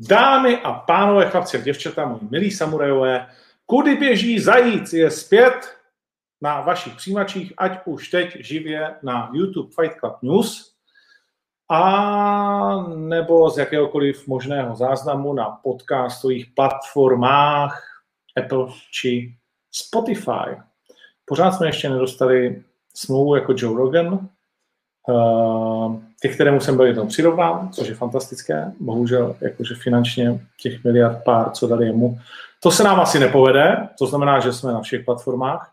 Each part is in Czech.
Dámy a pánové, chlapci a děvčata, moji milí samurajové, kudy běží zajíc je zpět na vašich přijímačích, ať už teď živě na YouTube Fight Club News, a nebo z jakéhokoliv možného záznamu na podcastových platformách Apple či Spotify. Pořád jsme ještě nedostali smlouvu jako Joe Rogan, ke kterému jsem byl jednou přirovnán, což je fantastické. Bohužel jakože finančně těch miliard pár, co dali jemu, to se nám asi nepovede, to znamená, že jsme na všech platformách,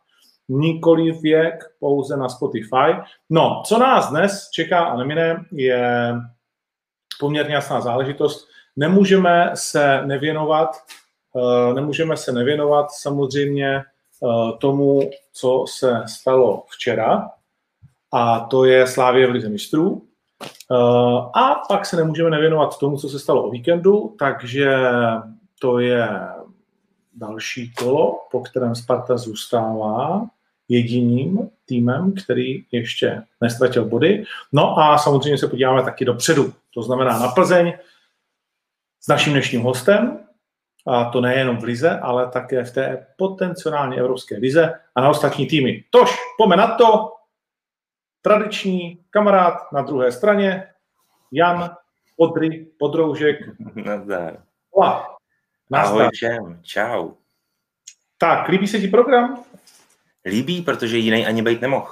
nikoli věk pouze na Spotify. No, co nás dnes čeká a nemine, je poměrně jasná záležitost. Nemůžeme se nevěnovat, eh, nemůžeme se nevěnovat samozřejmě eh, tomu, co se stalo včera, a to je Slávě v Lize mistrů. Eh, a pak se nemůžeme nevěnovat tomu, co se stalo o víkendu, takže to je další kolo, po kterém Sparta zůstává jediným týmem, který ještě nestratil body. No a samozřejmě se podíváme taky dopředu. To znamená na Plzeň s naším dnešním hostem, a to nejenom v Lize, ale také v té potenciálně evropské lize a na ostatní týmy. Tož, pome na to, tradiční kamarád na druhé straně, Jan Podry, Podroužek. Nazdar. Hola. Ahoj všem, čau. Tak, líbí se ti program? Líbí, protože jiný ani být nemohl.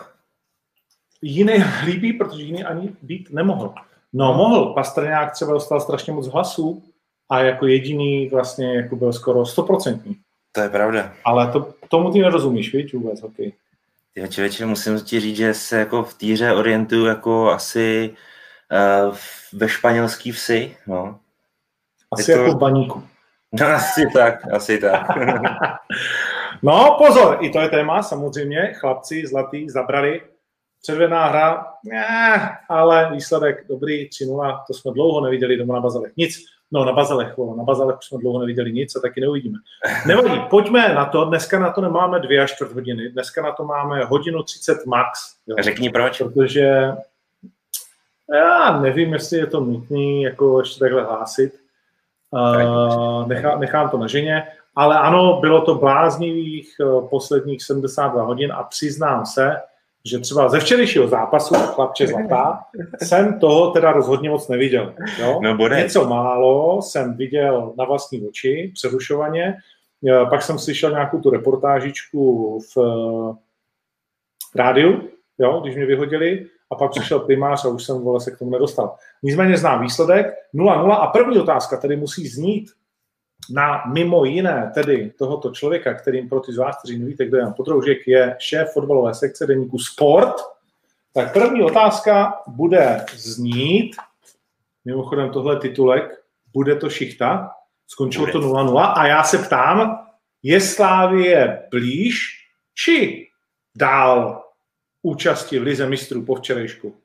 Jiný líbí, protože jiný ani být nemohl. No, mohl. Pastrňák třeba dostal strašně moc hlasů a jako jediný vlastně jako byl skoro stoprocentní. To je pravda. Ale to, tomu ty nerozumíš, víš, vůbec, okay. Ty člověče, musím ti říct, že se jako v týře orientuju jako asi uh, ve španělský vsi, no. Asi je jako to... v baníku. No, asi tak, asi tak. no, pozor, i to je téma, samozřejmě, chlapci zlatý zabrali, předvedná hra, ne, ale výsledek dobrý, 3-0, to jsme dlouho neviděli doma na Bazalech. Nic, no na Bazalech, na Bazalech jsme dlouho neviděli nic a taky neuvidíme. Nevadí, pojďme na to, dneska na to nemáme dvě až čtvrt hodiny, dneska na to máme hodinu 30 max. Jo. Řekni proč. Protože já nevím, jestli je to nutné jako ještě takhle hlásit. Uh, nechá, nechám to na ženě. Ale ano, bylo to bláznivých uh, posledních 72 hodin a přiznám se, že třeba ze včerejšího zápasu, chlapče zlatá, jsem toho teda rozhodně moc neviděl. Jo? No, bude. Něco málo jsem viděl na vlastní oči, přerušovaně. Uh, pak jsem slyšel nějakou tu reportážičku v uh, rádiu, jo, když mě vyhodili a pak přišel primář a už jsem vole, se k tomu nedostal. Nicméně znám výsledek 0-0 a první otázka tedy musí znít na mimo jiné tedy tohoto člověka, kterým pro ty z vás, kteří nevíte, kdo je Jan Podroužek, je šéf fotbalové sekce deníku Sport. Tak první otázka bude znít, mimochodem tohle titulek, bude to šichta, skončilo to 0-0 a já se ptám, je Slávie blíž či dál účasti v Lize mistrů po včerejšku?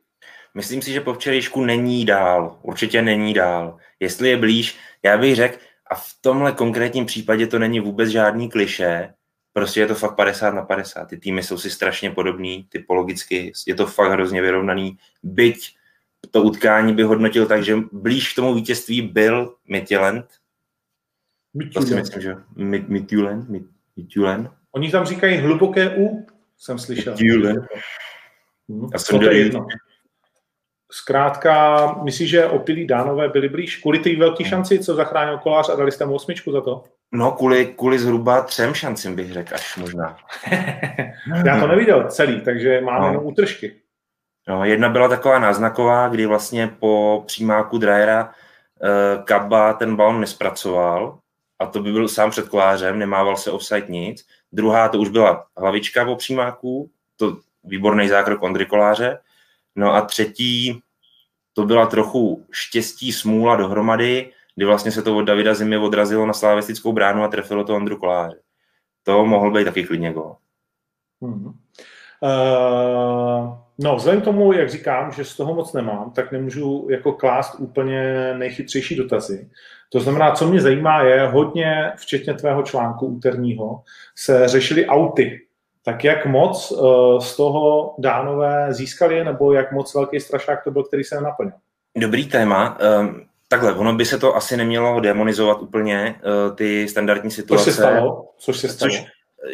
Myslím si, že po včerejšku není dál. Určitě není dál. Jestli je blíž, já bych řekl, a v tomhle konkrétním případě to není vůbec žádný kliše, prostě je to fakt 50 na 50. Ty týmy jsou si strašně podobný, typologicky, je to fakt hrozně vyrovnaný. Byť to utkání by hodnotil tak, že blíž k tomu vítězství byl Mitjeland. To si myslím, že Mitjulen. Mitjulen. Oni tam říkají hluboké U, jsem slyšel. Hmm. A to je jedno. Zkrátka, myslíš, že opilí dánové byli blíž kvůli té velké šanci, co zachránil kolář a dali jste mu osmičku za to? No, kvůli, kvůli zhruba třem šancím bych řekl, až možná. Já to neviděl celý, takže máme no. jenom útržky. No, jedna byla taková náznaková, kdy vlastně po přímáku Dryera uh, Kaba ten balon nespracoval a to by byl sám před kolářem, nemával se offside nic. Druhá to už byla hlavička po přímáku, to výborný zákrok Ondry Koláře. No a třetí to byla trochu štěstí, smůla dohromady, kdy vlastně se to od Davida Zimy odrazilo na slavistickou bránu a trefilo to Ondru Koláře. To mohl být taky klidně gol. Hmm. Uh, no, vzhledem k tomu, jak říkám, že z toho moc nemám, tak nemůžu jako klást úplně nejchytřejší dotazy. To znamená, co mě zajímá je, hodně, včetně tvého článku úterního, se řešily auty. Tak jak moc uh, z toho dánové získali, nebo jak moc velký strašák to byl, který se nenaplnil? Dobrý téma. Um, takhle, ono by se to asi nemělo demonizovat úplně, uh, ty standardní situace. Což se stalo? Což se stalo? Což,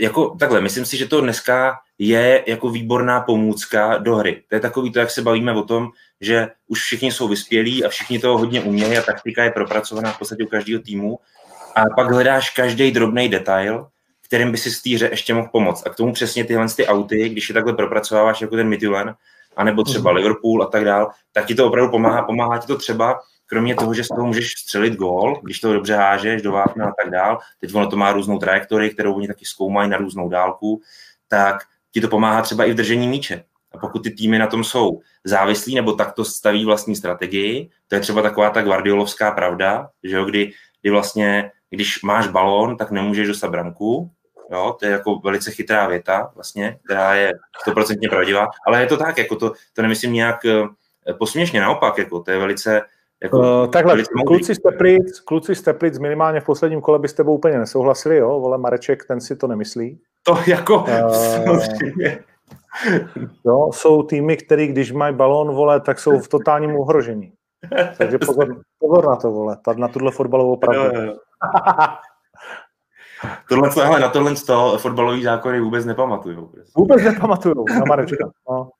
jako takhle, myslím si, že to dneska je jako výborná pomůcka do hry. To je takový to, jak se bavíme o tom, že už všichni jsou vyspělí a všichni to hodně umějí a taktika je propracovaná v podstatě u každého týmu. A pak hledáš každý drobný detail, kterým by si z té hře ještě mohl pomoct. A k tomu přesně tyhle ty auty, když je takhle propracováváš jako ten Midtjylland, anebo třeba mm. Liverpool a tak dál, tak ti to opravdu pomáhá. Pomáhá ti to třeba kromě toho, že z toho můžeš střelit gól, když to dobře hážeš do vápna a tak dál, teď ono to má různou trajektorii, kterou oni taky zkoumají na různou dálku, tak ti to pomáhá třeba i v držení míče. A pokud ty týmy na tom jsou závislí nebo takto staví vlastní strategii, to je třeba taková ta guardiolovská pravda, že jo, kdy, kdy vlastně, když máš balón, tak nemůžeš dostat branku, jo, to je jako velice chytrá věta vlastně, která je 100% pravdivá, ale je to tak, jako to, to nemyslím nějak eh, posměšně, naopak, jako to je velice, jako, uh, takhle, kluci z, Teplic, kluci z Teplic minimálně v posledním kole by s tebou úplně nesouhlasili, jo? Vole, Mareček, ten si to nemyslí. To jako, uh, jo, jsou týmy, který když mají balón, vole, tak jsou v totálním ohrožení. Takže pozor, pozor na to, vole, na tuhle fotbalovou pravdu. Jo, jo. tohle, hele, na tohle z toho fotbalový zákony vůbec nepamatuju. Vůbec nepamatuju, na Marečka. No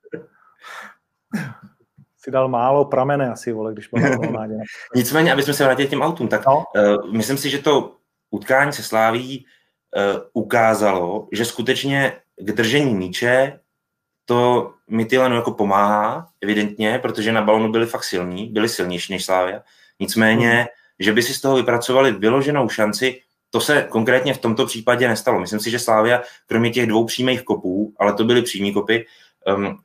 si dal málo pramene asi, vole, když byl. Nicméně, aby jsme se vrátili těm autům, tak no. uh, myslím si, že to utkání se sláví uh, ukázalo, že skutečně k držení míče to Mytilenu jako pomáhá, evidentně, protože na balonu byli fakt silní, byli silnější než Slávia. Nicméně, mm. že by si z toho vypracovali vyloženou šanci, to se konkrétně v tomto případě nestalo. Myslím si, že Slávia, kromě těch dvou přímých kopů, ale to byly přímý kopy, um,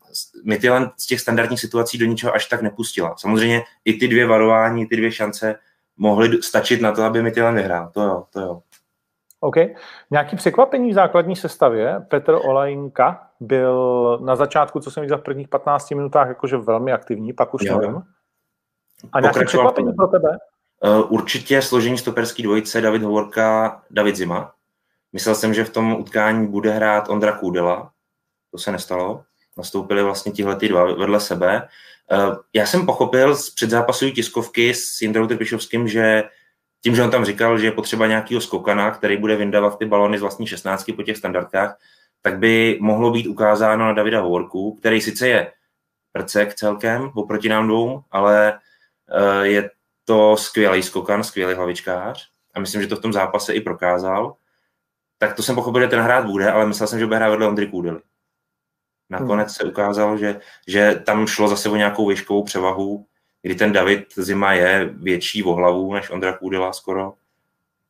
Midtjylland z těch standardních situací do ničeho až tak nepustila. Samozřejmě i ty dvě varování, ty dvě šance mohly stačit na to, aby Midtjylland vyhrál. To jo, to jo. OK. Nějaký překvapení v základní sestavě? Petr Olajinka byl na začátku, co jsem viděl v prvních 15 minutách, jakože velmi aktivní, pak už jo. nevím. A nějaké překvapení pro tebe? Uh, určitě složení stoperský dvojice David Hovorka, David Zima. Myslel jsem, že v tom utkání bude hrát Ondra Kůdela. To se nestalo nastoupili vlastně tihle ty dva vedle sebe. Eh, já jsem pochopil z předzápasové tiskovky s Jindrou Trpišovským, že tím, že on tam říkal, že je potřeba nějakého skokana, který bude vyndávat ty balony z vlastní šestnáctky po těch standardkách, tak by mohlo být ukázáno na Davida Hovorku, který sice je prcek celkem oproti nám dvou, ale eh, je to skvělý skokan, skvělý hlavičkář a myslím, že to v tom zápase i prokázal. Tak to jsem pochopil, že ten hrát bude, ale myslel jsem, že bude hrát vedle Ondry Kůdely. Nakonec se ukázalo, že, že tam šlo zase o nějakou výškovou převahu, kdy ten David Zima je větší o hlavu než Ondra Kůdela skoro,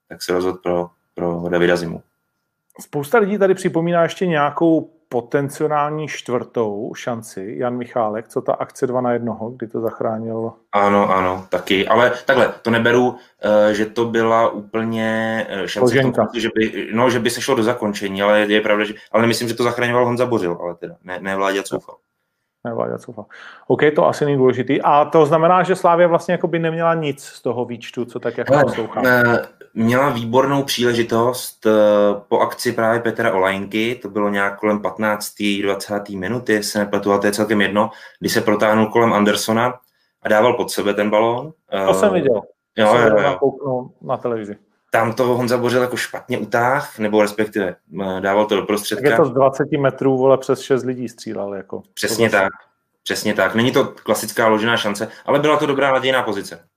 tak se rozhodl pro, pro Davida Zimu. Spousta lidí tady připomíná ještě nějakou potenciální čtvrtou šanci, Jan Michálek, co ta akce 2 na jednoho, kdy to zachránil? Ano, ano, taky, ale takhle, to neberu, eh, že to byla úplně eh, šance, tom, že by, no, že by se šlo do zakončení, ale je pravda, že, ale nemyslím, že to zachraňoval Honza Bořil, ale teda, ne, ne Vláďa Coufal. Ne Vláďa Coufal. OK, to asi není důležitý. A to znamená, že Slávě vlastně jako by neměla nic z toho výčtu, co tak jako poslouchám. No, měla výbornou příležitost eh, po akci právě Petra Olajnky, to bylo nějak kolem 15. 20. minuty, se nepletu, ale to je celkem jedno, kdy se protáhnul kolem Andersona a dával pod sebe ten balón. To jsem viděl. Jo, jo, jo. jo. na televizi. Tam to Honza Bořil jako špatně utáh, nebo respektive eh, dával to do prostředka. Tak je to z 20 metrů, vole, přes 6 lidí střílel. Jako. Přesně tak. Přesně tak. Není to klasická ložená šance, ale byla to dobrá nadějná pozice.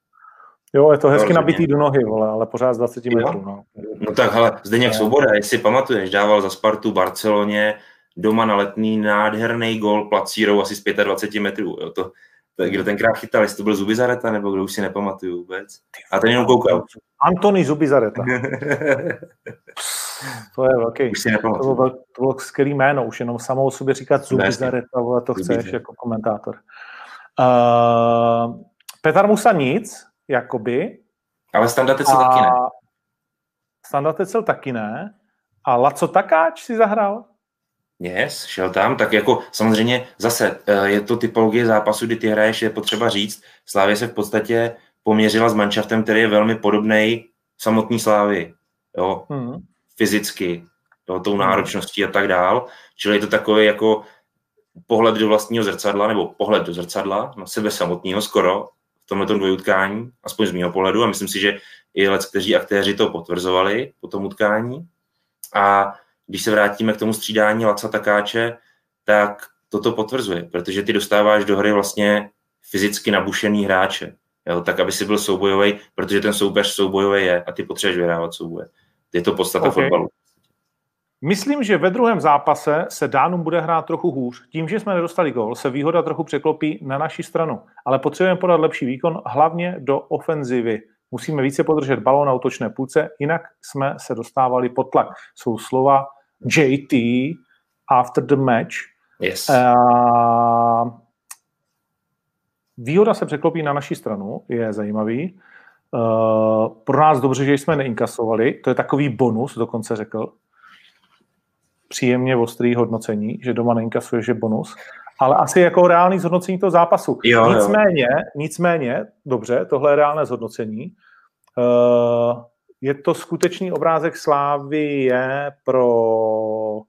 Jo, je to hezky nabitý do nohy, vole, ale pořád z 20 jo? metrů. No. no tak, hele, Zdeněk Svoboda, jestli pamatuješ, dával za Spartu Barceloně doma na letný nádherný gol placírou asi z 25 metrů. Jo. To, to, kdo tenkrát chytal, jestli to byl Zubizareta, nebo kdo už si nepamatuju vůbec. A ten jenom koukal. Antony Zubizareta. to je velký. Už si to bylo, to bylo skvělý jméno, už jenom samou o sobě říkat Zubizareta, vole, to chceš jako komentátor. Uh, Petar Musa nic, jakoby. Ale Standa Tecel taky ne. Standa Tecel taky ne. A Laco Takáč si zahrál? Yes, šel tam, tak jako samozřejmě zase eh, je to typologie zápasu, kdy ty hraješ, je potřeba říct, Slávě se v podstatě poměřila s manšaftem, který je velmi podobný samotný Slávy, jo, hmm. fyzicky, jo, tou hmm. náročností a tak dál, čili je to takový jako pohled do vlastního zrcadla, nebo pohled do zrcadla, na sebe samotného skoro, tomhle dvojutkání, aspoň z mého pohledu, a myslím si, že i let, kteří aktéři to potvrzovali po tom utkání. A když se vrátíme k tomu střídání Laca Takáče, tak toto potvrzuje, protože ty dostáváš do hry vlastně fyzicky nabušený hráče, jo, tak aby si byl soubojový, protože ten soupeř soubojový je a ty potřebuješ vyhrávat souboje. Je to podstata okay. fotbalu. Myslím, že ve druhém zápase se Dánům bude hrát trochu hůř. Tím, že jsme nedostali gol, se výhoda trochu překlopí na naši stranu. Ale potřebujeme podat lepší výkon, hlavně do ofenzivy. Musíme více podržet balón na útočné půlce, jinak jsme se dostávali pod tlak. Jsou slova JT after the match. Yes. Uh, výhoda se překlopí na naši stranu, je zajímavý. Uh, pro nás dobře, že jsme neinkasovali, to je takový bonus, dokonce řekl. Příjemně ostrý hodnocení, že doma neinkasuješ, je bonus. Ale asi jako reálný zhodnocení toho zápasu. Jo, nicméně, jo. nicméně, dobře, tohle je reálné zhodnocení. Uh, je to skutečný obrázek Slávy je pro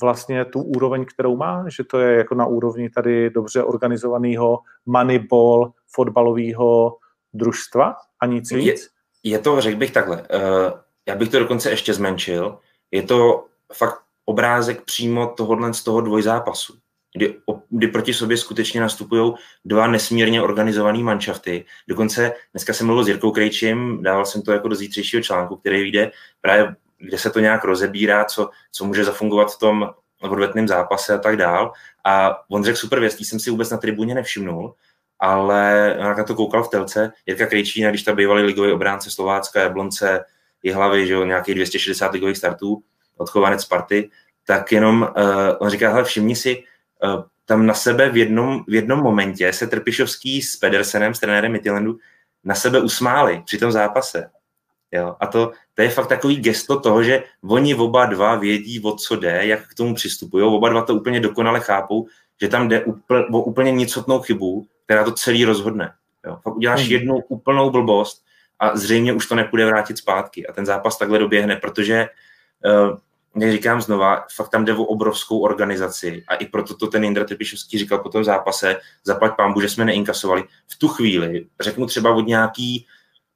vlastně tu úroveň, kterou má, že to je jako na úrovni tady dobře organizovaného moneyball fotbalového družstva a nic víc? Je, je to, řekl bych takhle, uh, já bych to dokonce ještě zmenšil, je to fakt obrázek přímo tohohle z toho dvojzápasu, kdy, kdy proti sobě skutečně nastupují dva nesmírně organizované manšafty. Dokonce dneska jsem mluvil s Jirkou Krejčím, dával jsem to jako do zítřejšího článku, který vyjde právě kde se to nějak rozebírá, co, co může zafungovat v tom odvetném zápase a tak dál. A on řekl super věc, jsem si vůbec na tribuně nevšimnul, ale na to koukal v telce. Jirka Krejčína, když ta bývalý ligový obránce Slovácka, Jablonce, hlavy, že jo, nějakých 260 ligových startů, odchovanec Sparty, tak jenom uh, on říká, hele, všimni si, uh, tam na sebe v jednom, v jednom momentě se Trpišovský s Pedersenem, s trenérem Midtjyllandu, na sebe usmáli při tom zápase. Jo? A to, to je fakt takový gesto toho, že oni oba dva vědí, o co jde, jak k tomu přistupují. Oba dva to úplně dokonale chápou, že tam jde úplně, o úplně nicotnou chybu, která to celý rozhodne. Jo? Fakt uděláš hmm. jednu úplnou blbost a zřejmě už to nepůjde vrátit zpátky. A ten zápas takhle doběhne, protože uh, jak říkám znova, fakt tam jde o obrovskou organizaci a i proto to ten Indra Trpišovský říkal po tom zápase, zaplať pámbu, že jsme neinkasovali. V tu chvíli, řeknu třeba od nějaký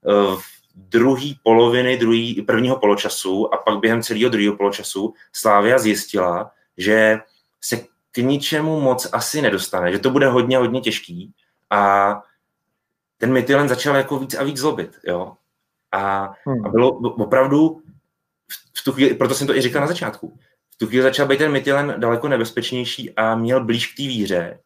uh, druhý poloviny druhý, prvního poločasu a pak během celého druhého poločasu Slávia zjistila, že se k ničemu moc asi nedostane, že to bude hodně, hodně těžký a ten Mytilen začal jako víc a víc zlobit, jo. A, hmm. a bylo opravdu tu chvíli, proto jsem to i říkal na začátku, v tu chvíli začal být ten Mytilen daleko nebezpečnější a měl blíž k té víře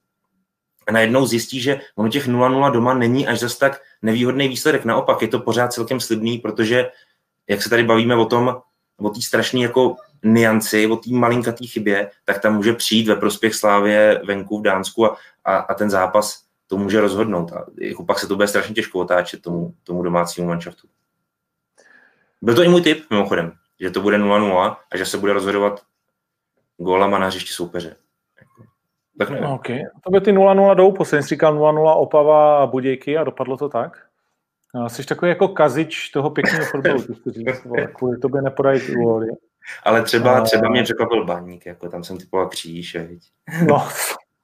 a najednou zjistí, že ono těch 0-0 doma není až zas tak nevýhodný výsledek. Naopak je to pořád celkem slibný, protože jak se tady bavíme o tom, o té strašné jako nianci, o té malinkatý chybě, tak tam může přijít ve prospěch Slávě venku v Dánsku a, a, a ten zápas to může rozhodnout. A jako pak se to bude strašně těžko otáčet tomu, tomu domácímu manšaftu. Byl to i můj tip, mimochodem, že to bude 0-0 a že se bude rozhodovat gólama na hřišti soupeře. Tak nevím. OK. To by ty 0-0 jdou, posledně jsi říkal 0-0 Opava a Budějky a dopadlo to tak? Jsi takový jako kazič toho pěkného fotbalu, kvůli tobě nepodají ty góly. Ale třeba, třeba mě překvapil baník, jako tam jsem typoval kříž, veď. No,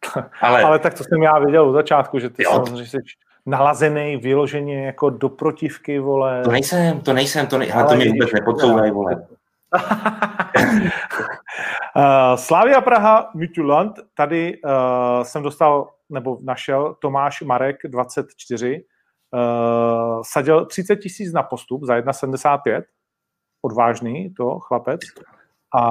ale, ale tak to jsem já viděl od začátku, že ty jo. samozřejmě jsi nalazený vyloženě jako do protivky, vole. To nejsem, to nejsem, to, nej... ale, ale to mi vůbec nepodsouvají, vole. Eh, Slavia Praha, Midtjylland, tady uh, jsem dostal, nebo našel Tomáš Marek 24, uh, eh, sadil 30 tisíc na postup za 1,75, odvážný to chlapec, a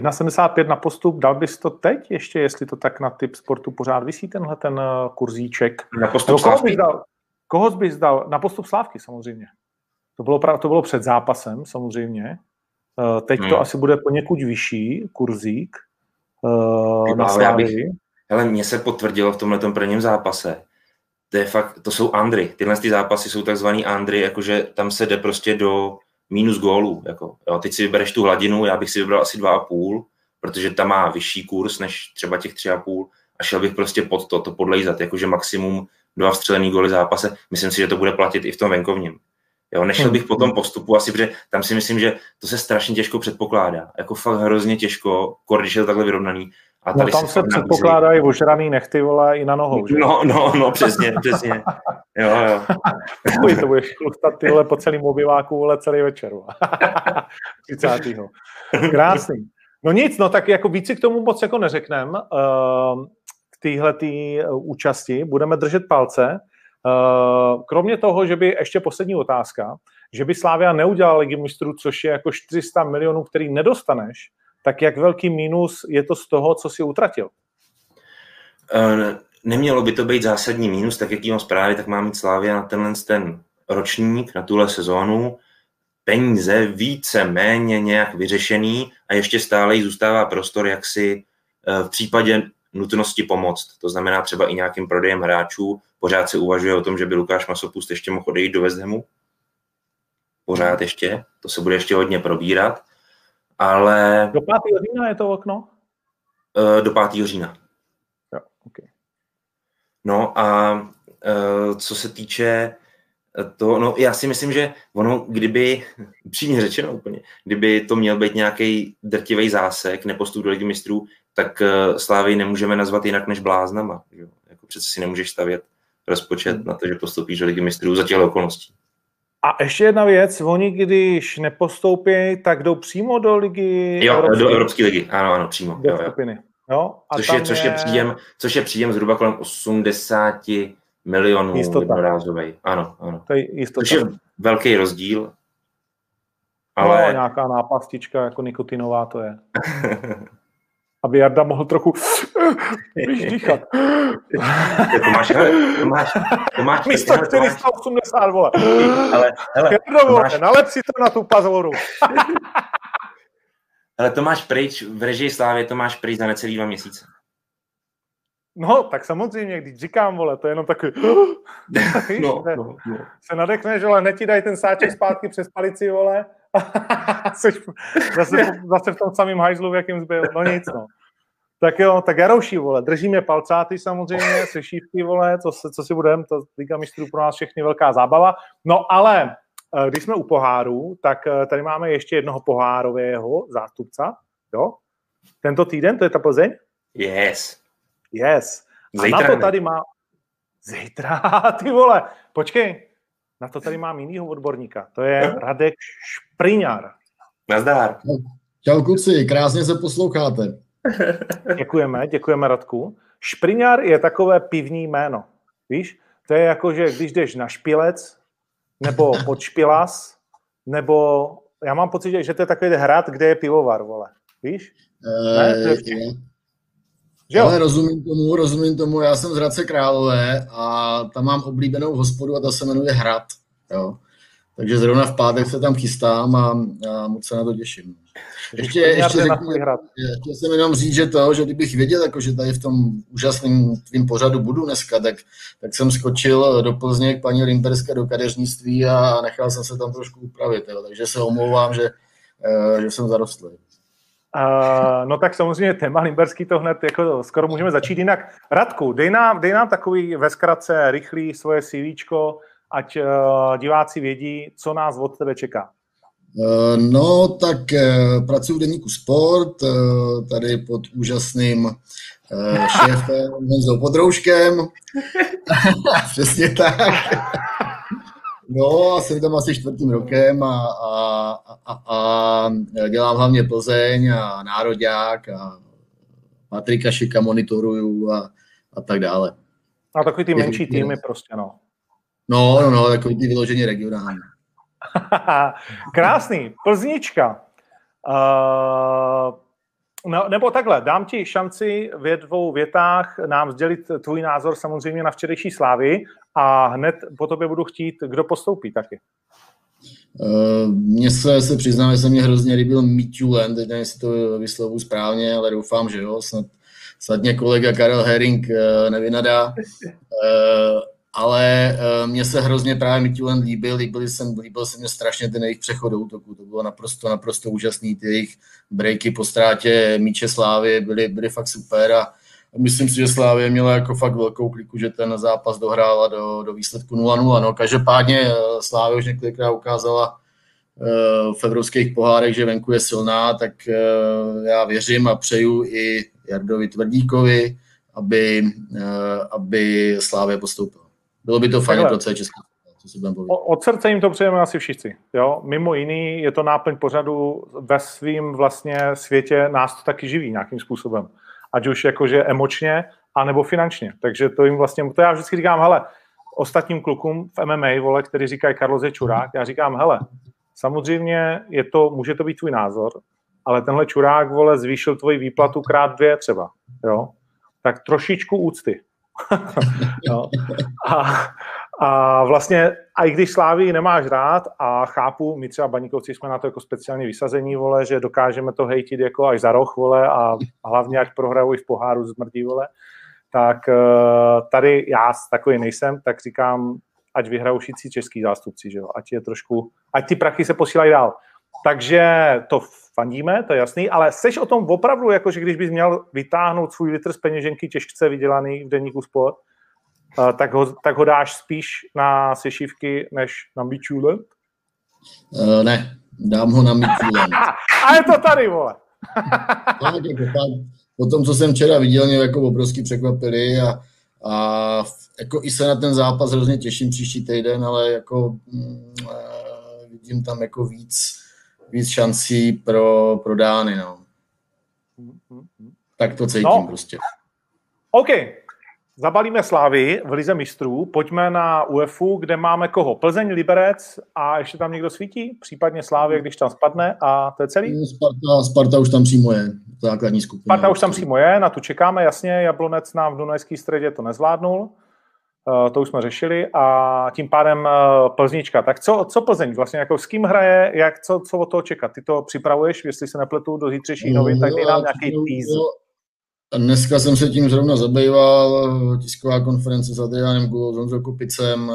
1,75 na postup, dal bys to teď ještě, jestli to tak na typ sportu pořád vysí tenhle ten kurzíček? Na postup koho bys dal? Koho bys dal? Na postup Slávky samozřejmě. To bylo, to bylo před zápasem samozřejmě. Eh, teď hmm. to asi bude poněkud vyšší kurzík uh, na já bych, hele, mně se potvrdilo v tomhle prvním zápase, to je fakt, to jsou Andry. Tyhle ty zápasy jsou takzvaný Andry, jakože tam se jde prostě do minus gólů. Jako, jo, teď si vybereš tu hladinu, já bych si vybral asi 2,5, protože tam má vyšší kurz než třeba těch 3,5 a šel bych prostě pod to, to podlejzat, jakože maximum dva vstřelený góly zápase. Myslím si, že to bude platit i v tom venkovním. Jo, nešel bych po tom postupu asi, protože tam si myslím, že to se strašně těžko předpokládá. Jako fakt hrozně těžko, když je to takhle vyrovnaný. A no tady no tam se předpokládají ožraný nechty, vole, i na nohou, že? No, no, no, přesně, přesně. Jo, jo. Uj, to budeš chlustat tyhle po celým obyváku, vole, celý večer. 30. Krásný. No nic, no tak jako víc si k tomu moc jako neřeknem. Uh, k téhle účasti budeme držet palce. Uh, kromě toho, že by ještě poslední otázka, že by Slávia neudělala ligy mistrů, což je jako 400 milionů, který nedostaneš, tak jak velký mínus je to z toho, co si utratil? Nemělo by to být zásadní mínus, tak jak mám zprávy, tak má mít Slávia na tenhle ten ročník, na tuhle sezónu, peníze více méně nějak vyřešený a ještě stále jí zůstává prostor, jak si eh, v případě nutnosti pomoct. To znamená třeba i nějakým prodejem hráčů. Pořád se uvažuje o tom, že by Lukáš Masopust ještě mohl odejít do West Hamu. Pořád ještě. To se bude ještě hodně probírat. Ale... Do 5. října je to okno? Eh, do 5. října. Jo, okay. No a eh, co se týče to, no já si myslím, že ono, kdyby, přímě řečeno úplně, kdyby to měl být nějaký drtivý zásek, nepostup do ligy mistrů, tak uh, Slávy nemůžeme nazvat jinak než bláznama. Že? Jako přece si nemůžeš stavět rozpočet na to, že postoupíš do ligy mistrů za těchto okolností. A ještě jedna věc, oni když nepostoupí, tak jdou přímo do ligy Jo, Evropské. do Evropské ligy, ano, ano, přímo. Do jo, jo. Jo? A což, je, což, je... je příjem, což je příjem zhruba kolem 80 milionů jednorázový. Ano, ano. To je jistota. Což je velký rozdíl. Ale... No, nějaká nápastička jako nikotinová to je. Aby Jarda mohl trochu dýchat. to máš, to máš, to máš, Místo 480, vole. Ale, hele, Jardo, máš... nalep si to na tu pazoru. Ale to máš pryč, v režii Slávě to máš pryč za necelý dva měsíce. No, tak samozřejmě, když říkám, vole, to je jenom takový... No, no, no. Se nadechneš, ale hned ti dají ten sáček zpátky přes palici, vole. Což zase, zase v tom samém hajzlu, v jakým zbyl. No nic, no. Tak jo, tak Jarouší, vole, držíme palcáty samozřejmě, sešívky, vole, co, se, co si budeme, to Liga mistrů pro nás všechny velká zábava. No ale, když jsme u poháru, tak eh, tady máme ještě jednoho pohárového zástupca, jo? Tento týden, to je ta Plzeň? Yes. Yes. A Zítra na to tady má... Zítra, ty vole, počkej, na to tady mám jinýho odborníka. To je Radek Špriňar. Nazdár. Čau kluci, krásně se posloucháte. Děkujeme, děkujeme Radku. Špriňar je takové pivní jméno. Víš, to je jako, že když jdeš na špilec, nebo pod špilas, nebo já mám pocit, že to je takový hrad, kde je pivovar, vole. Víš? ne, to je že jo? Ale rozumím tomu, rozumím tomu, já jsem z Hradce Králové a tam mám oblíbenou hospodu a ta se jmenuje Hrad. Jo. Takže zrovna v pátek se tam chystám a, a moc se na to těším. Ještě, ještě, řeknu, ještě jsem jenom říct, že to, že kdybych věděl, jako, že tady v tom úžasném tvým pořadu budu dneska, tak, tak jsem skočil do Plzně k paní Limberské do kadeřnictví a nechal jsem se tam trošku upravit. Jo. Takže se omlouvám, že, eh, že jsem zarostlý. Uh, no tak samozřejmě téma Limberský to hned jako skoro můžeme začít jinak. Radku, dej nám, dej nám takový ve zkratce rychlý svoje CV, ať uh, diváci vědí, co nás od tebe čeká. Uh, no, tak uh, pracuji v deníku Sport, tady pod úžasným šéfem Honzou Podrouškem. Přesně tak. No, jsem tam asi čtvrtým rokem a, a, a, a dělám hlavně Plzeň a Nároďák a Patrika Šika monitoruju a, a tak dále. A takový ty menší týmy prostě, no. No, no, no, takový ty vyloženě regionální. Krásný. Plznička. Uh, No, nebo takhle, dám ti šanci v dvou větách nám sdělit tvůj názor samozřejmě na včerejší slávy a hned po tobě budu chtít, kdo postoupí taky. Uh, mně se, se přiznám, že se mě hrozně líbil Mitjulen, teď nevím, jestli to vyslovu správně, ale doufám, že jo, snad, snad mě kolega Karel Herring uh, nevynadá. Uh, ale uh, mně se hrozně právě Mitulen líbil, líbil, jsem, líbil se mě strašně ten jejich přechod do útoku, to bylo naprosto, naprosto úžasný, ty jejich breaky po ztrátě míče Slávy byly, byly fakt super a myslím si, že Slávě měla jako fakt velkou kliku, že ten zápas dohrála do, do výsledku 0-0. No, každopádně eh, Slávě už několikrát ukázala uh, v evropských pohárech, že venku je silná, tak uh, já věřím a přeju i Jardovi Tvrdíkovi, aby, aby Slávě postoupila. Bylo by to fajn pro celé České co si Od srdce jim to přejeme asi všichni. Jo? Mimo jiný je to náplň pořadu ve svým vlastně světě nás to taky živí nějakým způsobem. Ať už jakože emočně, anebo finančně. Takže to jim vlastně, to já vždycky říkám, hele, ostatním klukům v MMA, vole, který říkají Carlos je čurák, já říkám, hele, samozřejmě je to, může to být tvůj názor, ale tenhle čurák, vole, zvýšil tvoji výplatu krát dvě třeba, jo? Tak trošičku úcty. jo? A, a vlastně, a i když Slávy nemáš rád a chápu, my třeba baníkovci jsme na to jako speciálně vysazení, vole, že dokážeme to hejtit jako až za roh, vole, a hlavně ať prohraju i v poháru zmrdí, vole, tak eh, tady já takový nejsem, tak říkám, ať vyhrajou všichni český zástupci, že jo? ať je trošku, ať ty prachy se posílají dál. Takže to fandíme, to je jasný, ale seš o tom opravdu, jako že když bys měl vytáhnout svůj litr z peněženky těžce vydělaný v denníku sport, eh, tak ho, tak ho dáš spíš na sešívky než na Michulen? Uh, ne, dám ho na Michulen. A je to tady, vole. po tom, co jsem včera viděl, mě jako obrovsky překvapili a, a jako i se na ten zápas hrozně těším příští týden, ale jako mm, vidím tam jako víc, víc šancí pro, pro Dány, no. Tak to cítím no. prostě. OK, Zabalíme Slávy v Lize mistrů, pojďme na UEFu, kde máme koho? Plzeň, Liberec a ještě tam někdo svítí? Případně Slávě, když tam spadne a to je celý? Sparta, Sparta už tam přímo je, základní skupina. Sparta už tam přímo je, na tu čekáme, jasně, Jablonec nám v Dunajské středě to nezvládnul, to už jsme řešili a tím pádem eh, Plznička. Tak co, co Plzeň vlastně, jako s kým hraje, jak, co, co od toho čekat? Ty to připravuješ, jestli se nepletu do zítřejší novin, tak dej nám nějaký teaser. Dneska jsem se tím zrovna zabýval, tisková konference s Adrianem Gulou, s Honzou Kupicem,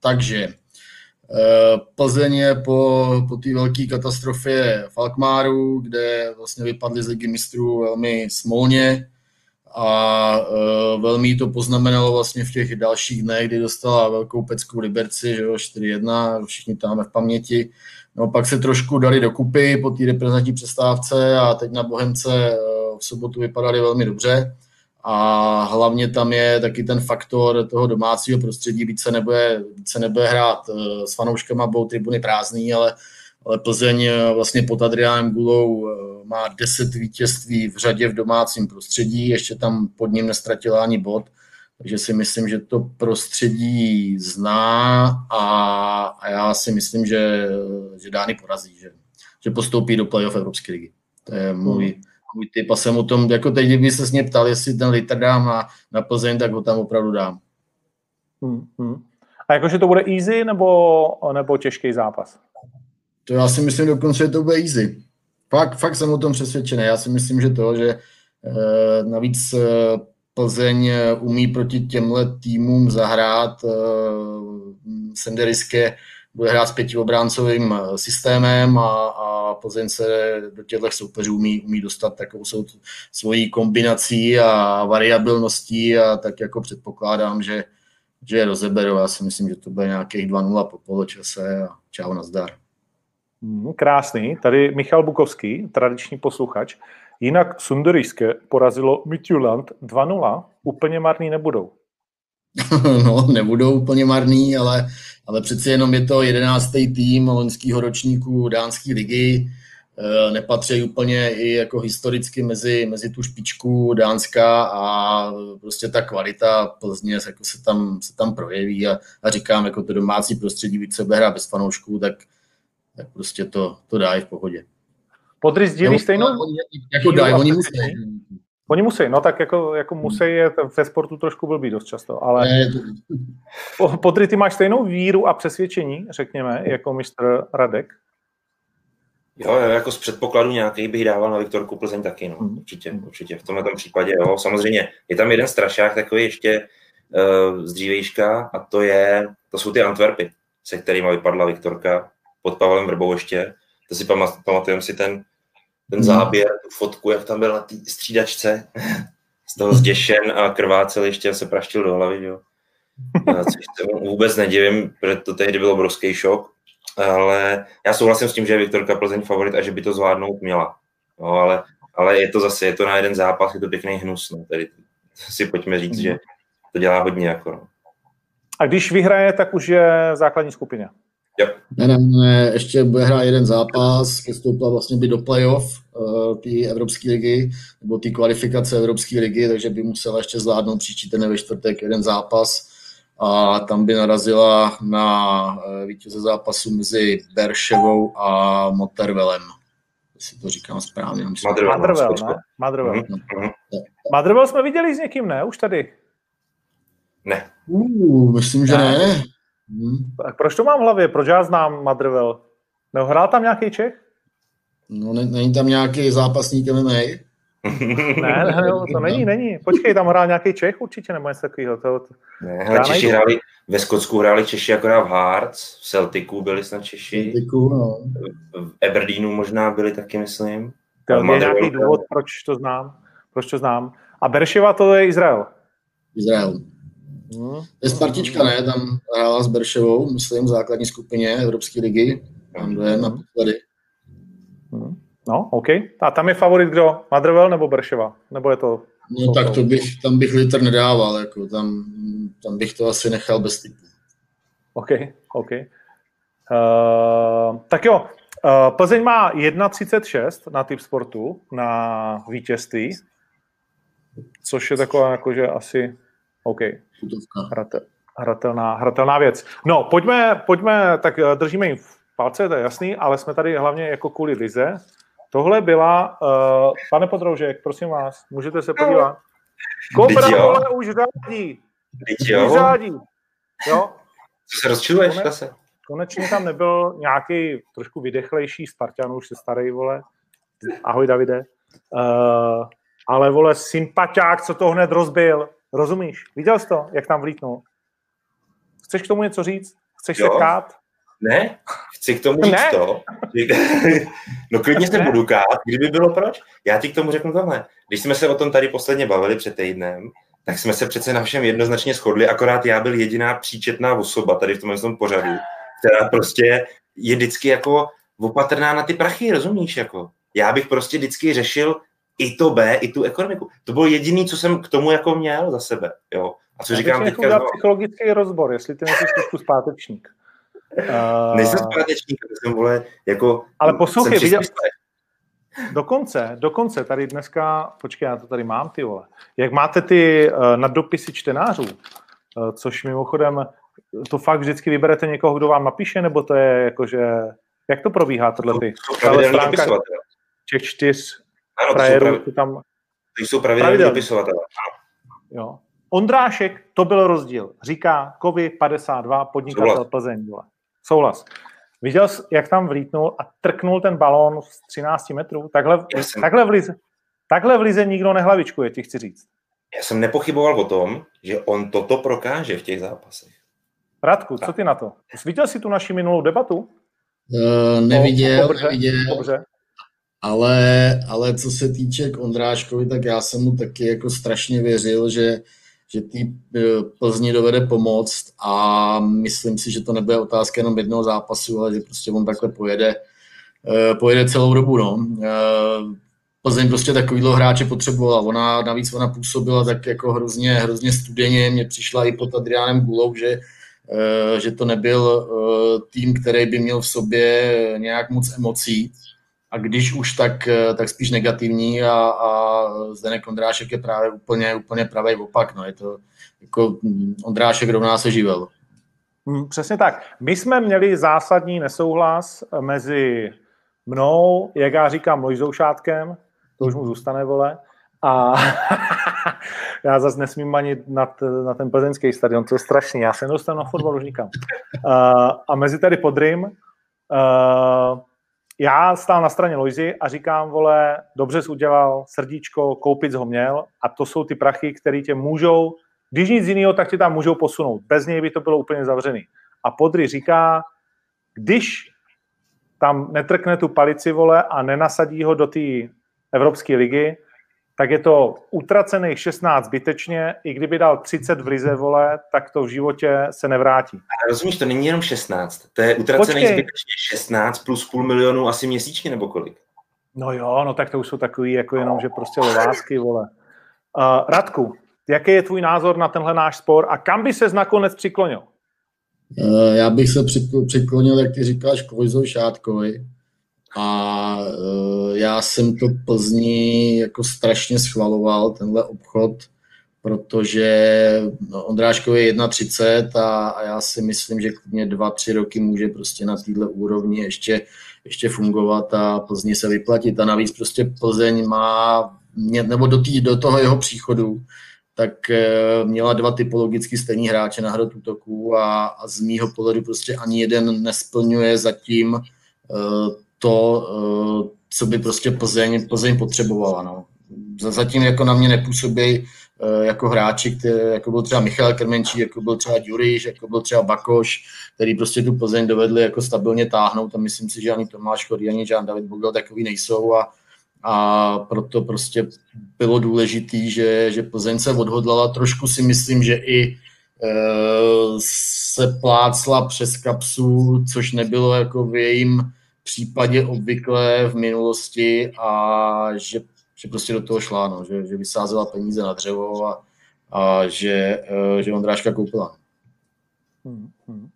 takže eh, Plzeň je po, po té velké katastrofě v Alkmáru, kde vlastně vypadli z ligy mistrů velmi smolně a uh, velmi to poznamenalo vlastně v těch dalších dnech, kdy dostala velkou pecku Liberci, že jo, 4-1, všichni tam v paměti. No pak se trošku dali dokupy po té reprezentační přestávce a teď na Bohemce uh, v sobotu vypadaly velmi dobře a hlavně tam je taky ten faktor toho domácího prostředí, více nebude, více nebude hrát eh, s fanouškama, budou tribuny prázdný, ale, ale Plzeň eh, vlastně pod Adriánem Gulou eh, má 10 vítězství v řadě v domácím prostředí, ještě tam pod ním nestratila ani bod, takže si myslím, že to prostředí zná a, a já si myslím, že, že Dány porazí, že, že postoupí do playoff Evropské ligy. To je můj, hmm můj typ a jsem o tom, jako teď, kdyby se s mě ptal, jestli ten litr dám na, na Plzeň, tak ho tam opravdu dám. Hmm, hmm. A jakože to bude easy nebo, nebo těžký zápas? To já si myslím dokonce, že to bude easy. Fakt, fakt jsem o tom přesvědčený. Já si myslím, že to, že eh, navíc eh, Plzeň eh, umí proti těmhle týmům zahrát. Eh, Senderiske bude hrát s pětiobráncovým systémem a, a Plzeň se do těchto soupeřů umí, umí dostat takovou svou, svojí kombinací a variabilností a tak jako předpokládám, že, že je rozeberou. Já si myslím, že to bude nějakých 2-0 po poločase a čau, nazdar. Hmm, krásný. Tady Michal Bukovský, tradiční posluchač. Jinak Sunderiske porazilo Midtjylland 2-0. Úplně marný nebudou. no, nebudou úplně marný, ale, ale přeci jenom je to jedenáctý tým loňského ročníku dánské ligy. E, nepatří úplně i jako historicky mezi, mezi tu špičku Dánska a prostě ta kvalita Plzně jako se, tam, se tam projeví a, a říkám, jako to domácí prostředí, víc se hra bez fanoušků, tak, tak prostě to, to dá i v pohodě. Podry sdílí stejnou? Jako dají, oni musí. Oni musí, no tak jako, jako musí je ve sportu trošku blbý dost často, ale Podry, ty máš stejnou víru a přesvědčení, řekněme, jako mistr Radek? Jo, jako z předpokladu nějaký bych dával na Viktorku Plzeň taky, no, hmm. určitě, určitě, v tomhle případě, jo, samozřejmě, je tam jeden strašák takový ještě uh, z dřívejška a to je, to jsou ty Antwerpy, se kterými vypadla Viktorka pod Pavlem Vrbou ještě, to si pamatujeme si ten ten hmm. záběr, tu fotku, jak tam byl na té střídačce, z toho zděšen a krvácel ještě se praštil do hlavy, jo. Což se vůbec nedivím, protože to tehdy byl obrovský šok, ale já souhlasím s tím, že je Viktorka Plzeň favorit a že by to zvládnout měla. No, ale ale je to zase, je to na jeden zápas, je to pěkný hnus, no. Tady si pojďme říct, že to dělá hodně jako, no. A když vyhraje, tak už je v základní skupině. Ne, ne, ne, ještě bude hrát jeden zápas, postoupila vlastně by do playoff uh, té Evropské ligy, nebo té kvalifikace Evropské ligy, takže by musela ještě zvládnout příští ten ve čtvrtek jeden zápas a tam by narazila na uh, vítěze zápasu mezi Berševou a Motorvelem. Jestli to říkám správně. Madrvel, no? Madrvel. Mm-hmm. Madrvel jsme viděli s někým, ne? Už tady. Ne. Uh, myslím, že ne. ne. Hmm. Tak proč to mám v hlavě? Proč já znám Madrvel? Nehrál tam nějaký Čech? No, ne, není tam nějaký zápasník MMA? ne, ne, to není, není. Počkej, tam hrál nějaký Čech určitě, nebo něco takového. To, to... Ne, hele, Češi hráli, ve Skotsku hráli Češi akorát v Hearts, v Celticu byli snad Češi. Celticu, no. V Aberdeenu možná byli taky, myslím. To je nějaký důvod, proč to znám. Proč to znám. A Berševa to je Izrael. Izrael. Hmm. Je Spartička, ne? Tam hrála s Berševou, myslím, v základní skupině Evropské ligy. Tam jde na posledy. Hmm. No, OK. A tam je favorit kdo? Madrvel nebo Berševa? Nebo je to... No tak to bych, tam bych liter nedával, jako tam, tam bych to asi nechal bez typu. OK, OK. Uh, tak jo, uh, Plzeň má 1,36 na typ sportu, na vítězství, což je taková jakože asi OK. Hratel, hratelná, hratelná věc. No, pojďme, pojďme, tak eh, držíme jim v palce, to je jasný, ale jsme tady hlavně jako kvůli Lize. Tohle byla, uh, pane Podroužek, prosím vás, můžete se podívat. Kobra vole už řádí. Už řádí. Jo? Co se rozčiluješ zase? Konečně tam nebyl nějaký trošku vydechlejší Spartan, už se starý, vole. Ahoj, Davide. Uh, ale, vole, sympatiák, co to hned rozbil. Rozumíš? Viděl jsi to, jak tam vlítnul? Chceš k tomu něco říct? Chceš jo. se kát? Ne, chci k tomu říct ne. to. No klidně se budu kát, kdyby bylo proč. Já ti k tomu řeknu tohle. Když jsme se o tom tady posledně bavili před týdnem, tak jsme se přece na všem jednoznačně shodli, akorát já byl jediná příčetná osoba tady v tomhle tom pořadu, která prostě je vždycky jako opatrná na ty prachy, rozumíš? Jako? Já bych prostě vždycky řešil i to B, i tu ekonomiku. To bylo jediný, co jsem k tomu jako měl za sebe. Jo. A co Já říkám teďka... Jako psychologický rozbor, jestli ty nejsi trošku zpátečník. Uh... Nejsem zpátečník, jsem vole, jako... Ale poslouchej, viděl... Dokonce, dokonce, tady dneska, počkej, já to tady mám, ty vole. Jak máte ty uh, naddopisy čtenářů, uh, což mimochodem, to fakt vždycky vyberete někoho, kdo vám napíše, nebo to je jakože, jak to probíhá, tohle ty? To, těch čtyř ano, frajerů, to jsou, pravi, tam... to jsou pravidelní dopisovatelé. Jo. Ondrášek, to byl rozdíl. Říká Kovy 52, podnikatel Souhlas. Plzeň. Vole. Souhlas. Viděl jsi, jak tam vlítnul a trknul ten balón z 13 metrů? Takhle, takhle, v lize, takhle v lize nikdo nehlavičkuje, ti chci říct. Já jsem nepochyboval o tom, že on toto prokáže v těch zápasech. Radku, co ty na to? Viděl jsi tu naši minulou debatu? Uh, neviděl, o, neviděl. Dobře ale, ale co se týče k Ondráškovi, tak já jsem mu taky jako strašně věřil, že, že tý eh, Plzni dovede pomoct a myslím si, že to nebude otázka jenom jednoho zápasu, ale že prostě on takhle pojede, eh, pojede celou dobu. No. Eh, Plzeň prostě takovýhle hráče potřebovala. Ona, navíc ona působila tak jako hrozně, hrozně studeně. Mně přišla i pod Adriánem Gulou, že, že to nebyl tým, který by měl v sobě nějak moc emocí a když už, tak, eh, tak spíš negativní a, a Zdenek Ondrášek je právě úplně, úplně pravý opak. No. Je to jako hm, Ondrášek rovná se živel. Hmm, přesně tak. My jsme měli zásadní nesouhlas mezi mnou, jak já říkám, Lojzou Šátkem, to už mu zůstane, vole, a já zase nesmím ani na, na ten plzeňský stadion, to je strašný, já se nedostanu na fotbal už nikam. Uh, a mezi tady podrým uh, já stál na straně Loizy a říkám, vole, dobře jsi udělal, srdíčko, koupit ho měl a to jsou ty prachy, které tě můžou, když nic jiného, tak tě tam můžou posunout. Bez něj by to bylo úplně zavřený. A Podry říká, když tam netrkne tu palici, vole, a nenasadí ho do té Evropské ligy, tak je to utracených 16 zbytečně, i kdyby dal 30 v lize, vole, tak to v životě se nevrátí. A rozumíš, to není jenom 16, to je utracených Počkej. zbytečně 16 plus půl milionu asi měsíčně nebo kolik? No jo, no tak to už jsou takový jako jenom, že prostě levásky, vole. Uh, Radku, jaký je tvůj názor na tenhle náš spor a kam by se nakonec přiklonil? Uh, já bych se přiklonil, jak ty říkáš, k Vojzovi Šátkovi. A uh, já jsem to Plzni jako strašně schvaloval, tenhle obchod, protože Ondráškovi je 1,30 a, a já si myslím, že klidně dva, tři roky může prostě na této úrovni ještě, ještě fungovat a Plzni se vyplatit. A navíc prostě Plzeň má, nebo do, tý, do toho jeho příchodu, tak e, měla dva typologicky stejní hráče na hrot útoku a, a z mýho pohledu prostě ani jeden nesplňuje zatím e, to, e, co by prostě Plzeň, Plzeň potřebovala. No. Zatím jako na mě nepůsobí Eh, jako hráči, který, jako byl třeba Michal Krmenčí, jako byl třeba Juriš, jako byl třeba Bakoš, který prostě tu Plzeň dovedli jako stabilně táhnout a myslím si, že ani Tomáš Chodý, ani Jean David Bogel takový nejsou a, a proto prostě bylo důležitý, že, že Plzeň se odhodlala. Trošku si myslím, že i e, se plácla přes kapsu, což nebylo jako v jejím případě obvyklé v minulosti a že že prostě do toho šla, no, že, že vysázela peníze na dřevo a, a že, uh, že Ondráška koupila. Hmm, hmm.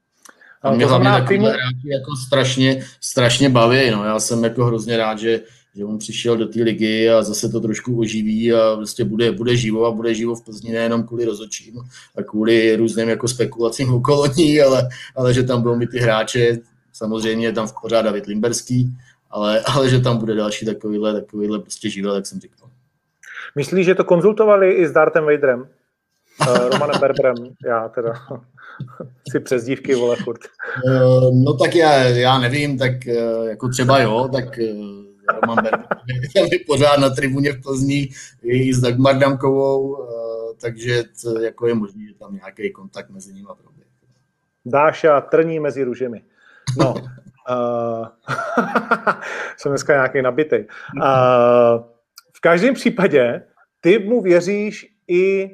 A mě hlavně takový hráči jako strašně, strašně baví. No. Já jsem jako hrozně rád, že, že on přišel do té ligy a zase to trošku oživí a prostě bude, bude živo a bude živo v Plzni nejenom kvůli rozočím a kvůli různým jako spekulacím okolo ní, ale, ale že tam budou mít ty hráče, samozřejmě tam v pořád David Limberský, ale, ale že tam bude další takovýhle, takovýhle prostě živel, jak jsem říkal. Myslíš, že to konzultovali i s Dartem Vaderem? Uh, Romanem Berberem, já teda si přes dívky vole furt. Uh, no tak já, já nevím, tak uh, jako třeba jo, tak Roman Berber je pořád na tribuně v Plzni i s Dagmar Damkovou, takže to, jako je možný, že tam nějaký kontakt mezi nimi proběh. Dáša trní mezi růžemi. No, Uh, jsem dneska nějaký nabitý. Uh, v každém případě ty mu věříš i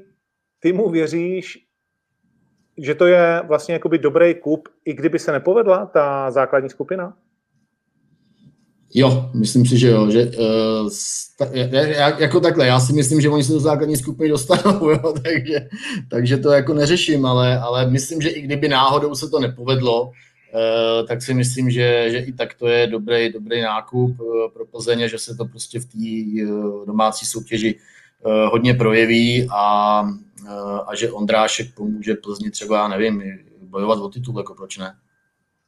ty mu věříš, že to je vlastně jakoby dobrý kup, i kdyby se nepovedla ta základní skupina? Jo, myslím si, že jo. Že, uh, jako takhle, já si myslím, že oni se do základní skupiny dostanou, jo, takže, takže to jako neřeším, ale, ale myslím, že i kdyby náhodou se to nepovedlo, Eh, tak si myslím, že, že i tak to je dobrý, dobrý nákup eh, pro Plzeň, že se to prostě v té eh, domácí soutěži hodně projeví a, a že Ondrášek pomůže Plzni třeba, já nevím, bojovat o titul, jako proč ne?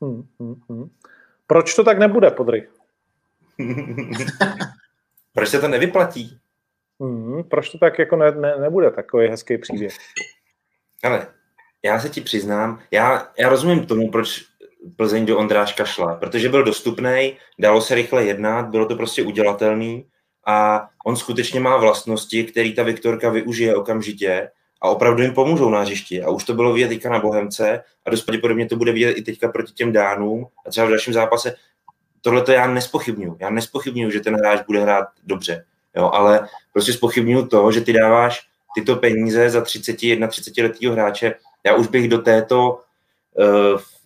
Hmm, hmm, hmm. Proč to tak nebude, Podry? proč se to nevyplatí? Hmm, proč to tak jako ne, ne, nebude takový hezký příběh? Ale já se ti přiznám, já, já rozumím tomu, proč Plzeň do Ondráška šla, protože byl dostupný, dalo se rychle jednat, bylo to prostě udělatelný a on skutečně má vlastnosti, které ta Viktorka využije okamžitě a opravdu jim pomůžou na hřišti. A už to bylo vidět teďka na Bohemce a dost pravděpodobně to bude vidět i teďka proti těm Dánům a třeba v dalším zápase. Tohle to já nespochybnuju. Já nespochybnuju, že ten hráč bude hrát dobře, jo, ale prostě spochybnuju to, že ty dáváš tyto peníze za 31, 30 letého hráče. Já už bych do této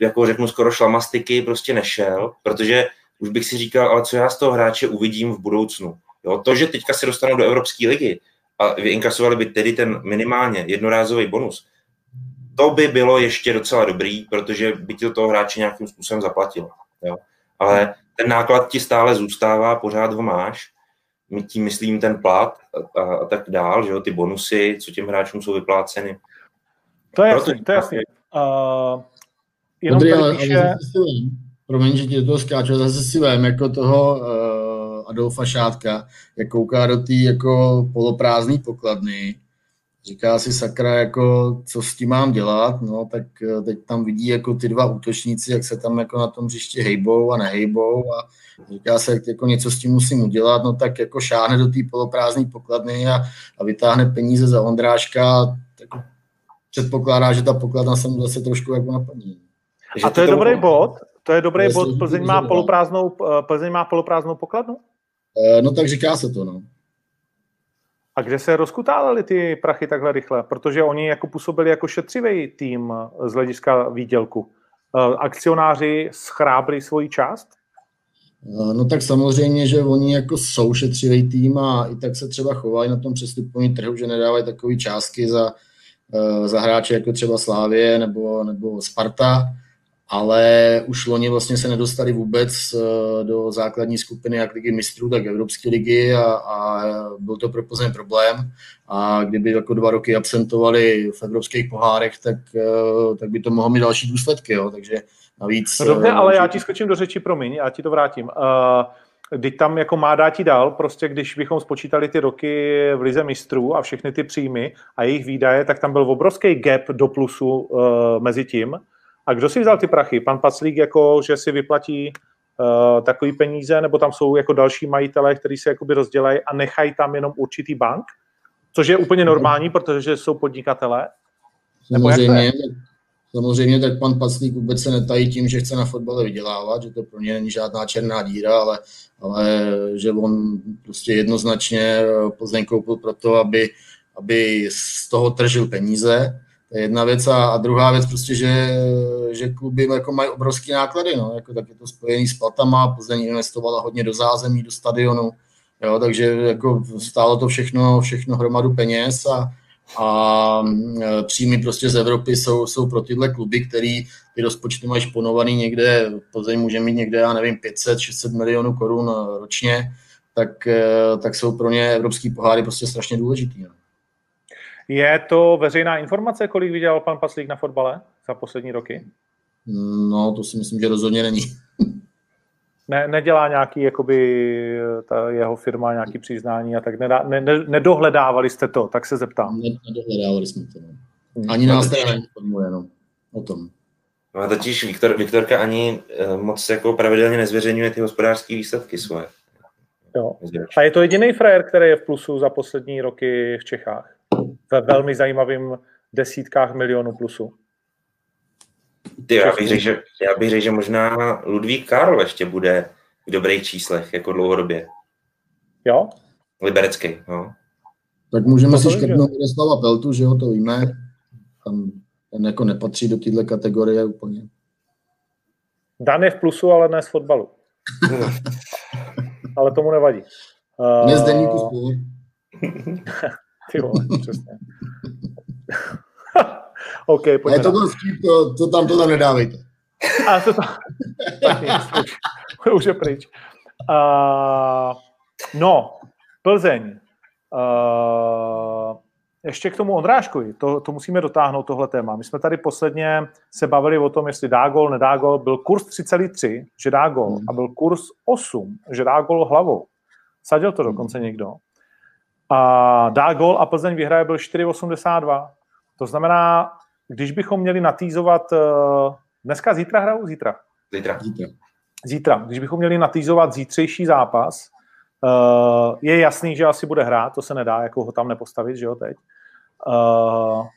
jako řeknu skoro šlamastiky prostě nešel, protože už bych si říkal, ale co já z toho hráče uvidím v budoucnu. Jo, to, že teďka se dostanou do Evropské ligy a vyinkasovali by tedy ten minimálně jednorázový bonus, to by bylo ještě docela dobrý, protože by ti to toho hráče nějakým způsobem zaplatil. Jo. Ale ten náklad ti stále zůstává, pořád ho máš, my tím myslím ten plat a, a, a tak dál, že jo, ty bonusy, co těm hráčům jsou vypláceny. To je jasný, to je jasný. Uh, jenom Podry, ale, píše... ale promiň, že ti do toho skáču, zase si vem jako toho uh, Adolfa Šátka, jak kouká do té jako poloprázdné pokladny, říká si sakra, jako, co s tím mám dělat, no, tak uh, teď tam vidí jako ty dva útočníci, jak se tam jako na tom hřiště hejbou a nehejbou a říká se, jako něco s tím musím udělat, no tak jako šáhne do té poloprázdné pokladny a, a vytáhne peníze za Ondráška, tak předpokládá, že ta pokladna se mu zase trošku jako naplní. Že a to je to dobrý bod? To je dobrý bod, Plzeň má, poloprázdnou, eh, Plzeň má poloprázdnou pokladnu? Eh, no tak říká se to, no. A kde se rozkutávaly ty prachy takhle rychle? Protože oni jako působili jako šetřivý tým z hlediska výdělku. Eh, akcionáři schrábli svoji část? No tak samozřejmě, že oni jako jsou šetřivý tým a i tak se třeba chovají na tom přestupovém trhu, že nedávají takové částky za, za hráče jako třeba Slávě nebo, nebo Sparta, ale už loni vlastně se nedostali vůbec eh, do základní skupiny jak ligy mistrů, tak Evropské ligy a, a byl to pro Plzeň problém a kdyby jako dva roky absentovali v evropských pohárech, tak, eh, tak by to mohlo mít další důsledky, jo. takže navíc... No dobře, ale já ti skočím do řeči, promiň, já ti to vrátím. Uh, teď tam jako má dát ti dál, prostě když bychom spočítali ty roky v Lize mistrů a všechny ty příjmy a jejich výdaje, tak tam byl obrovský gap do plusu uh, mezi tím a kdo si vzal ty prachy? Pan Paclík, jako, že si vyplatí uh, takový peníze, nebo tam jsou jako další majitelé, kteří se jakoby rozdělají a nechají tam jenom určitý bank, což je úplně normální, protože jsou podnikatelé. Samozřejmě, samozřejmě tak pan Paclík vůbec se netají tím, že chce na fotbale vydělávat, že to pro ně není žádná černá díra, ale, ale že on prostě jednoznačně Plzeň koupil proto, aby, aby z toho tržil peníze to je jedna věc a, a druhá věc prostě, že, že kluby jako mají obrovské náklady, no, jako, tak je to spojený s platama, Plzeň investovala hodně do zázemí, do stadionu, jo, takže jako stálo to všechno, všechno hromadu peněz a, a e, příjmy prostě z Evropy jsou, jsou pro tyhle kluby, který ty rozpočty mají šponovaný někde, Plzeň může mít někde, já nevím, 500-600 milionů korun ročně, tak, e, tak jsou pro ně evropský poháry prostě strašně důležitý. No. Je to veřejná informace, kolik vydělal pan Paslík na fotbale za poslední roky? No, to si myslím, že rozhodně není. Ne, nedělá nějaký, jakoby, ta jeho firma nějaký přiznání a tak nedá, ne, ne, nedohledávali jste to, tak se zeptám. Ne, nedohledávali jsme to. No. Hmm. Ani nás teda neinformuje no, o tom. No a totiž Viktor, Viktorka ani eh, moc jako pravidelně nezveřejňuje ty hospodářské výsledky svoje. Jo. A je to jediný frajer, který je v plusu za poslední roky v Čechách? Ve velmi zajímavým desítkách milionů plusu. Ty, já bych řekl, že, já bych řekl, že možná Ludvík Karl ještě bude v dobrých číslech, jako dlouhodobě. Jo? Liberecký, no. Tak můžeme si škrtnout Miroslava Peltu, že jo, to víme. Tam ten jako nepatří do téhle kategorie úplně. Dan je v plusu, ale ne z fotbalu. ale tomu nevadí. Uh... Ne z deníku spolu. Ty vole, přesně. OK, pojďme. Je to byl vtip, to, to tam to tam nedávejte. A to tam, tak už, už je pryč. Uh, no, Plzeň. Uh, ještě k tomu Ondráškovi, to, to musíme dotáhnout, tohle téma. My jsme tady posledně se bavili o tom, jestli dá gol, nedá gol. Byl kurz 3,3, že dá gol, hmm. a byl kurz 8, že dá gol hlavou. Sadil to dokonce někdo a dá gol a Plzeň vyhraje byl 4,82. To znamená, když bychom měli natýzovat, eh, dneska, zítra hrajou? Zítra. Zítra. Zítra. Když bychom měli natýzovat zítřejší zápas, eh, je jasný, že asi bude hrát, to se nedá jako ho tam nepostavit, že jo, teď. Eh,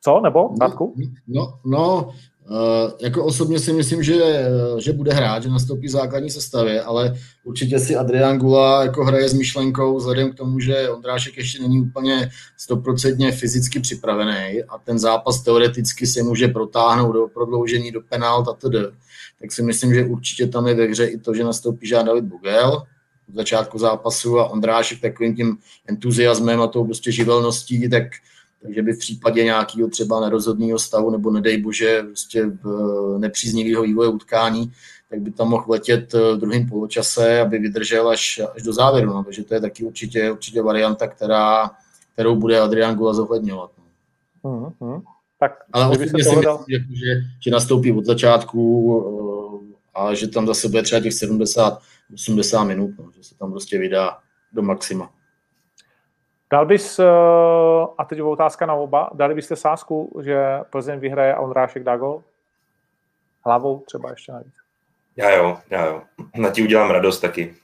co, nebo, Radku? No, no, Uh, jako osobně si myslím, že, že bude hrát, že nastoupí základní sestavě, ale určitě si Adrian Gula jako hraje s myšlenkou vzhledem k tomu, že Ondrášek ještě není úplně stoprocentně fyzicky připravený a ten zápas teoreticky se může protáhnout do prodloužení, do penalt a td. Tak si myslím, že určitě tam je ve hře i to, že nastoupí Jean David Bugel v začátku zápasu a Ondrášek takovým tím entuziasmem a tou prostě živelností, tak takže by v případě nějakého třeba nerozhodného stavu nebo nedej bože prostě nepříznivého vývoje utkání, tak by tam mohl letět eh, v druhém poločase, aby vydržel až, až do závěru. No. Takže to je taky určitě, určitě varianta, která, kterou bude Adrian Gula zohledňovat. No. Mm-hmm. Tak, Ale osobně si myslím, že, že nastoupí od začátku eh, a že tam zase bude třeba těch 70-80 minut, no, že se tam prostě vydá do maxima. Dal bys, eh, a teď otázka na oba, dali byste sásku, že Plzeň vyhraje a Ondrášek dá gol? Hlavou třeba ještě navíc. Já jo, já jo. Na ti udělám radost taky.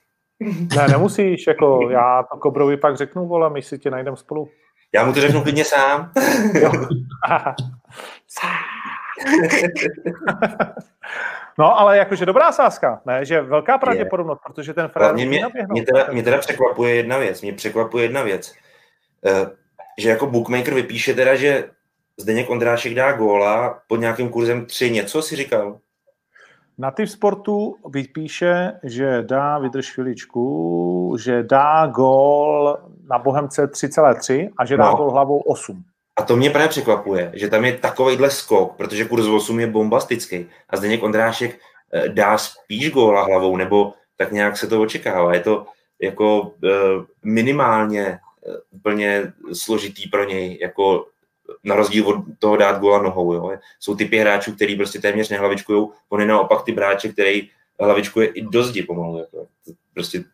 Ne, nemusíš, jako já to Kobrovi pak řeknu, vole, my si tě najdem spolu. Já mu to řeknu klidně sám. no, ale jakože dobrá sázka, ne? Že velká pravděpodobnost, protože ten Ferrari mě, mě, mě, teda, mě teda překvapuje jedna věc. Mě překvapuje jedna věc. Eh, že jako bookmaker vypíše teda, že Zdeněk Ondrášek dá góla pod nějakým kurzem 3 něco, si říkal? Na typ sportu vypíše, že dá, vydrž chviličku, že dá gól na Bohemce 3,3 a že dá no. gól hlavou 8. A to mě právě překvapuje, že tam je takovýhle skok, protože kurz 8 je bombastický a Zdeněk Ondrášek eh, dá spíš góla hlavou, nebo tak nějak se to očekává. Je to jako eh, minimálně úplně složitý pro něj, jako na rozdíl od toho dát góla nohou. Jo. Jsou typy hráčů, který prostě téměř nehlavičkují, on je naopak ty hráče, který hlavičkuje i do zdi pomalu. Jako. Prostě,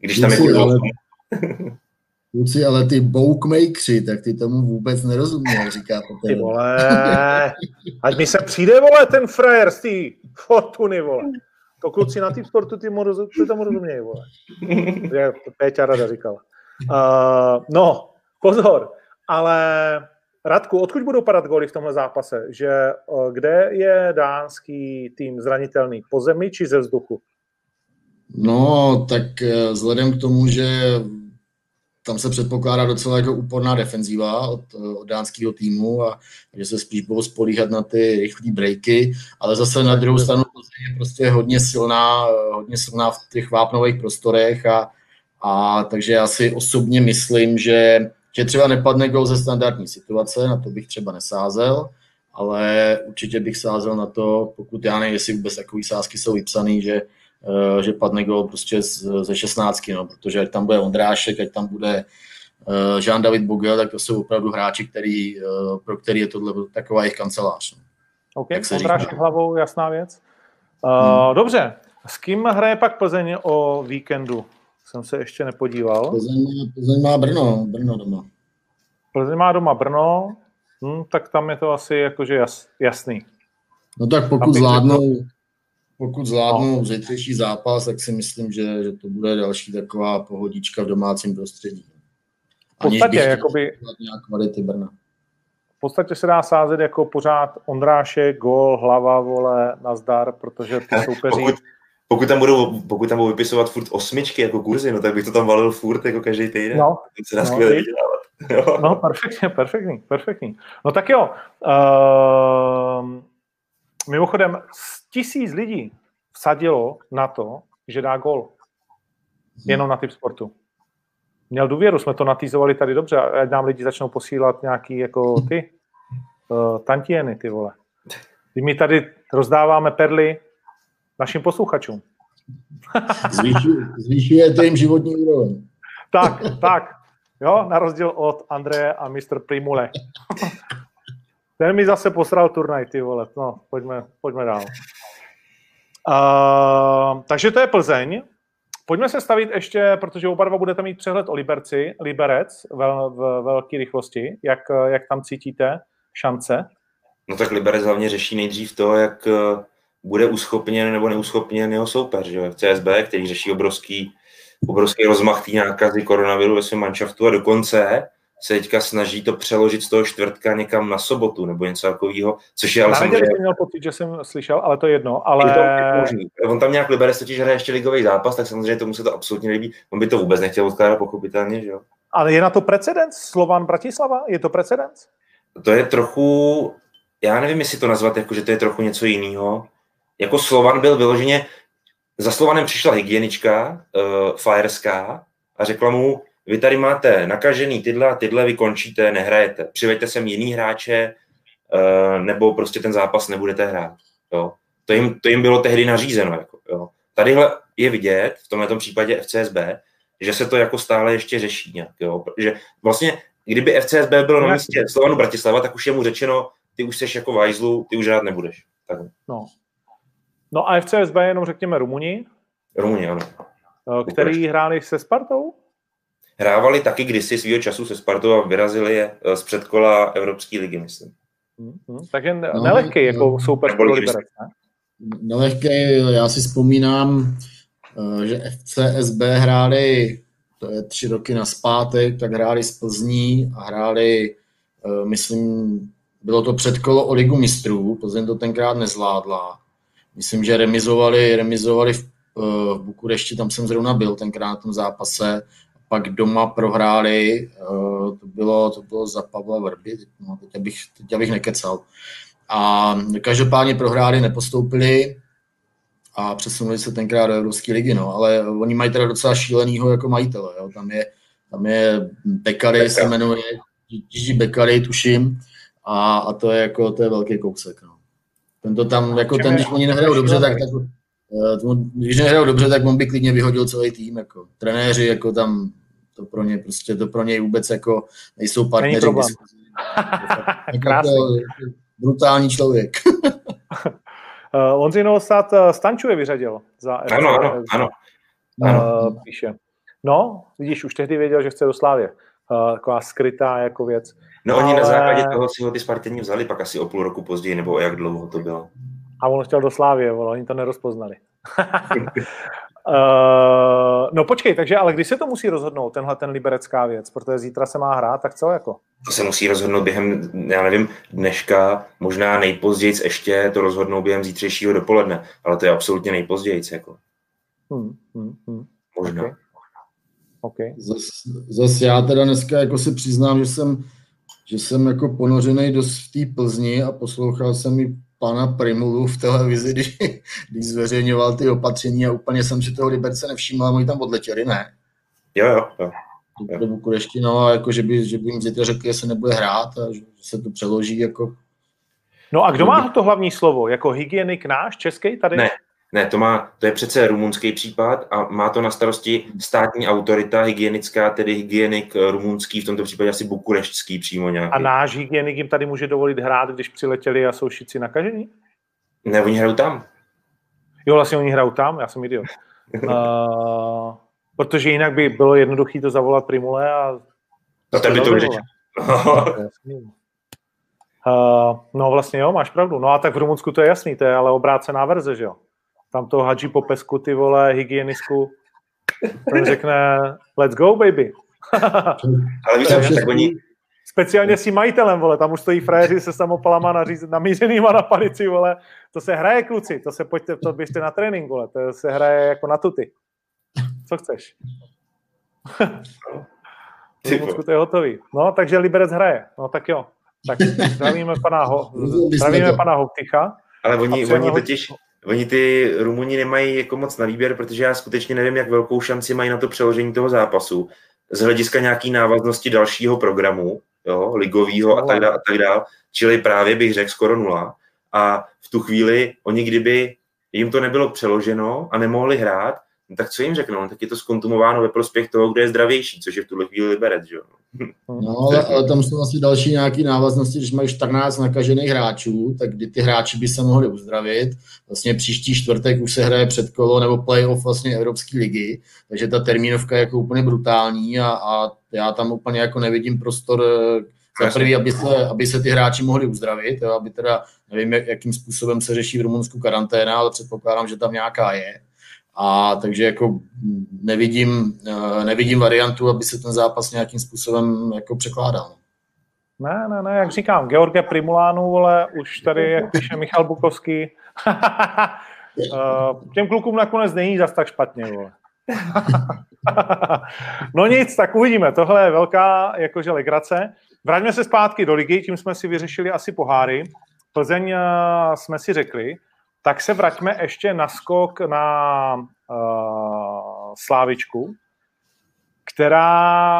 když tam je ale, Kluci, ale ty bookmakeri, tak ty tomu vůbec nerozumí, jak říká Ty vole, ať mi se přijde, vole, ten frajer z té Fortuny, vole. To kluci na tým sportu, ty, roz, ty tomu rozumějí, vole. Jak Péťa Rada říkal. Uh, no, pozor, ale Radku, odkud budou padat góly v tomhle zápase? Že uh, kde je dánský tým zranitelný? Po zemi či ze vzduchu? No, tak uh, vzhledem k tomu, že tam se předpokládá docela jako úporná defenzíva od, od dánského týmu a že se spíš budou spolíhat na ty rychlé breaky, ale zase na druhou stranu je prostě hodně silná, hodně silná v těch vápnových prostorech a, a takže já si osobně myslím, že, že třeba nepadne gol ze standardní situace, na to bych třeba nesázel, ale určitě bych sázel na to, pokud já nevím, jestli vůbec takové sázky jsou vypsané, že Eh, že padne gol prostě ze 16, no, protože ať tam bude Ondrášek, ať tam bude eh, Jean-David Bogel, tak to jsou opravdu hráči, který, eh, pro který je tohle taková jejich kancelář. No. OK, Ondrášek hlavou, jasná věc. Uh, hmm. Dobře, s kým hraje pak Plzeň o víkendu? Jsem se ještě nepodíval. Plzeň, Plzeň má Brno, Brno doma. Plzeň má doma Brno, hm, tak tam je to asi jakože jas, jasný. No tak pokud zvládnou, pokud zvládnu no. zítřejší zápas, tak si myslím, že, že to bude další taková pohodička v domácím prostředí. V podstatě, jakoby, nějak kvality Brna. V podstatě se dá sázet jako pořád Ondrášek, gol, hlava, vole, nazdar, protože ty soupeři... Pokud, pokud, tam budou, pokud tam budou vypisovat furt osmičky jako kurzy, no tak bych to tam valil furt jako každý týden. No, se dá no, skvěle vydělávat. No, perfektně, perfektní, perfektní. No tak jo, uh, Mimochodem, tisíc lidí vsadilo na to, že dá gol. Jenom na typ sportu. Měl důvěru, jsme to natýzovali tady dobře, ať nám lidi začnou posílat nějaký jako ty uh, tantieny, ty vole. Ty my tady rozdáváme perly našim posluchačům. Zvýšujete jim životní úroveň. tak, tak. Jo, na rozdíl od Andreje a Mr. Primule. Ten mi zase posral turnaj, ty vole. No, pojďme, pojďme dál. Uh, takže to je Plzeň. Pojďme se stavit ještě, protože oba dva budete mít přehled o Liberci, Liberec v, v velké rychlosti. Jak, jak tam cítíte šance? No tak Liberec hlavně řeší nejdřív to, jak bude uschopněn nebo neuschopněn jeho soupeř, že? CSB, který řeší obrovský, obrovský rozmach té nákazy koronaviru ve svém manšaftu a dokonce se teďka snaží to přeložit z toho čtvrtka někam na sobotu nebo něco takového, což je ale samozřejmě... jsem měl pocit, že jsem slyšel, ale to je jedno, ale... Je to On tam nějak Liberec totiž hraje ještě ligový zápas, tak samozřejmě tomu se to absolutně líbí. On by to vůbec nechtěl odkládat pochopitelně, že jo. Ale je na to precedens? Slovan Bratislava? Je to precedens? To je trochu, já nevím, jestli to nazvat jako, že to je trochu něco jiného. Jako Slovan byl vyloženě, za Slovanem přišla hygienička, uh, Fireská, a řekla mu, vy tady máte nakažený tyhle a tyhle, vy končíte, nehrajete. Přiveďte sem jiný hráče, uh, nebo prostě ten zápas nebudete hrát. Jo. To, jim, to jim bylo tehdy nařízeno. Jako, jo. Tadyhle je vidět, v tomhle případě FCSB, že se to jako stále ještě řeší nějak. Jo. Že vlastně, kdyby FCSB bylo na místě Slovanu Bratislava, tak už je mu řečeno, ty už jsi jako vajzlu, ty už hrát nebudeš. Tak. No. No a FCSB jenom řekněme Rumuni. Rumuni, ano. Eh, který hráli se Spartou? hrávali taky kdysi svýho času se Spartou a vyrazili je eh, z předkola Evropské ligy, myslím. Mm-hmm. Takže no, nelehký jako no, soupeř pro Liberec, ne? Nelehký, já si vzpomínám, eh, že FCSB hráli, to je tři roky na zpátek, tak hráli z Plzní a hráli, myslím, bylo to předkolo o ligu mistrů, Plzeň to tenkrát nezvládla. Myslím, že remizovali, remizovali v, v Bukurešti, tam jsem zrovna byl tenkrát na tom zápase pak doma prohráli, eh, to bylo, to bylo za Pavla Vrby, no, teď, abych, teď abych nekecal. A každopádně prohráli, nepostoupili a přesunuli se tenkrát do Evropské ligy, no, ale oni mají teda docela šílenýho jako majitele, jo. Tam je, tam je Bekary, se jmenuje, Gigi Bekary, tuším, a, a to je jako, to je velký kousek, no. Tento tam, jako ten, když oni nehrajou dobře, tak, tak eh, když nehrajou dobře, tak on by klidně vyhodil celý tým, jako trenéři, jako tam, to pro ně prostě, to pro něj vůbec jako nejsou partneři. Není jako brutální člověk. uh, Ondřej Novosad uh, Stančuje vyřadil za FC. Ano, ano, ano. Uh, píše. No, vidíš, už tehdy věděl, že chce do Slávě. Uh, taková skrytá jako věc. No oni Ale... na základě toho si ho ty Spartěni vzali pak asi o půl roku později, nebo jak dlouho to bylo. A on chtěl do Slávě, vole, oni to nerozpoznali. Uh, no počkej, takže ale když se to musí rozhodnout, tenhle ten liberecká věc, protože zítra se má hrát, tak co jako? To se musí rozhodnout během, já nevím, dneška, možná nejpozději ještě to rozhodnou během zítřejšího dopoledne, ale to je absolutně nejpozději. Jako. Hmm, hmm, hmm. Možná. Okay. Okay. Zas, zas já teda dneska jako si přiznám, že jsem, že jsem jako ponořený dost v té Plzni a poslouchal jsem i pana Primulu v televizi, když, když zveřejňoval ty opatření a úplně jsem si toho Liberce nevšiml, ale oni tam odletěli, ne? Jo, jo, jo. Do Bukurešti, no a jako, že by, že by jim zítra řekli, že se nebude hrát a že se to přeloží jako... No a kdo má to hlavní slovo? Jako hygienik náš, český tady? Ne, ne, to, má, to je přece rumunský případ a má to na starosti státní autorita hygienická, tedy hygienik eh, rumunský, v tomto případě asi bukureštský přímo nějaký. A náš hygienik jim tady může dovolit hrát, když přiletěli a jsou všichni nakažení? Ne, oni hrajou tam. Jo, vlastně oni hrajou tam, já jsem idiot. uh, protože jinak by bylo jednoduché to zavolat Primule a... No, to by to vyřešil. Uh, no vlastně jo, máš pravdu. No a tak v Rumunsku to je jasný, to je ale obrácená verze, že jo? Tam to hadží po pesku, ty vole, hygienisku, ten řekne, let's go, baby. Ale víš, že tak oni... Speciálně si majitelem, vole, tam už stojí fréři se samopalama naříz, namířenýma na palici, vole. To se hraje, kluci, to se pojďte, to běžte na trénink, vole, to se hraje jako na tuty. Co chceš? V to je hotový. No, takže Liberec hraje. No tak jo. Tak zdravíme pana, Ho, zdravíme pana Hopticha. Ale oni, oni totiž, Oni ty Rumuni nemají jako moc na výběr, protože já skutečně nevím, jak velkou šanci mají na to přeložení toho zápasu. Z hlediska nějaký návaznosti dalšího programu, jo, ligového a tak dále, a tak dále. Čili právě bych řekl skoro nula. A v tu chvíli oni kdyby jim to nebylo přeloženo a nemohli hrát, No tak co jim řeknou? No, tak je to skontumováno ve prospěch toho, kdo je zdravější, což je v tuhle chvíli Liberec, že jo? No, ale, ale, tam jsou asi další nějaké návaznosti, když mají 14 nakažených hráčů, tak kdy ty hráči by se mohli uzdravit. Vlastně příští čtvrtek už se hraje předkolo nebo playoff vlastně Evropské ligy, takže ta termínovka je jako úplně brutální a, a já tam úplně jako nevidím prostor eh, za prvý, aby se, aby se ty hráči mohli uzdravit, jo, aby teda, nevím, jakým způsobem se řeší v Rumunsku karanténa, ale předpokládám, že tam nějaká je. A takže jako nevidím, eh, nevidím variantu, aby se ten zápas nějakým způsobem jako překládal. Ne, ne, ne, jak říkám, George Primulánu, vole, už tady, jak píše Michal Bukovský, eh, těm klukům nakonec není zas tak špatně, vole. no nic, tak uvidíme. Tohle je velká jakože legrace. Vraťme se zpátky do ligy, tím jsme si vyřešili asi poháry. Plzeň eh, jsme si řekli, tak se vraťme ještě na skok na uh, Slávičku, která,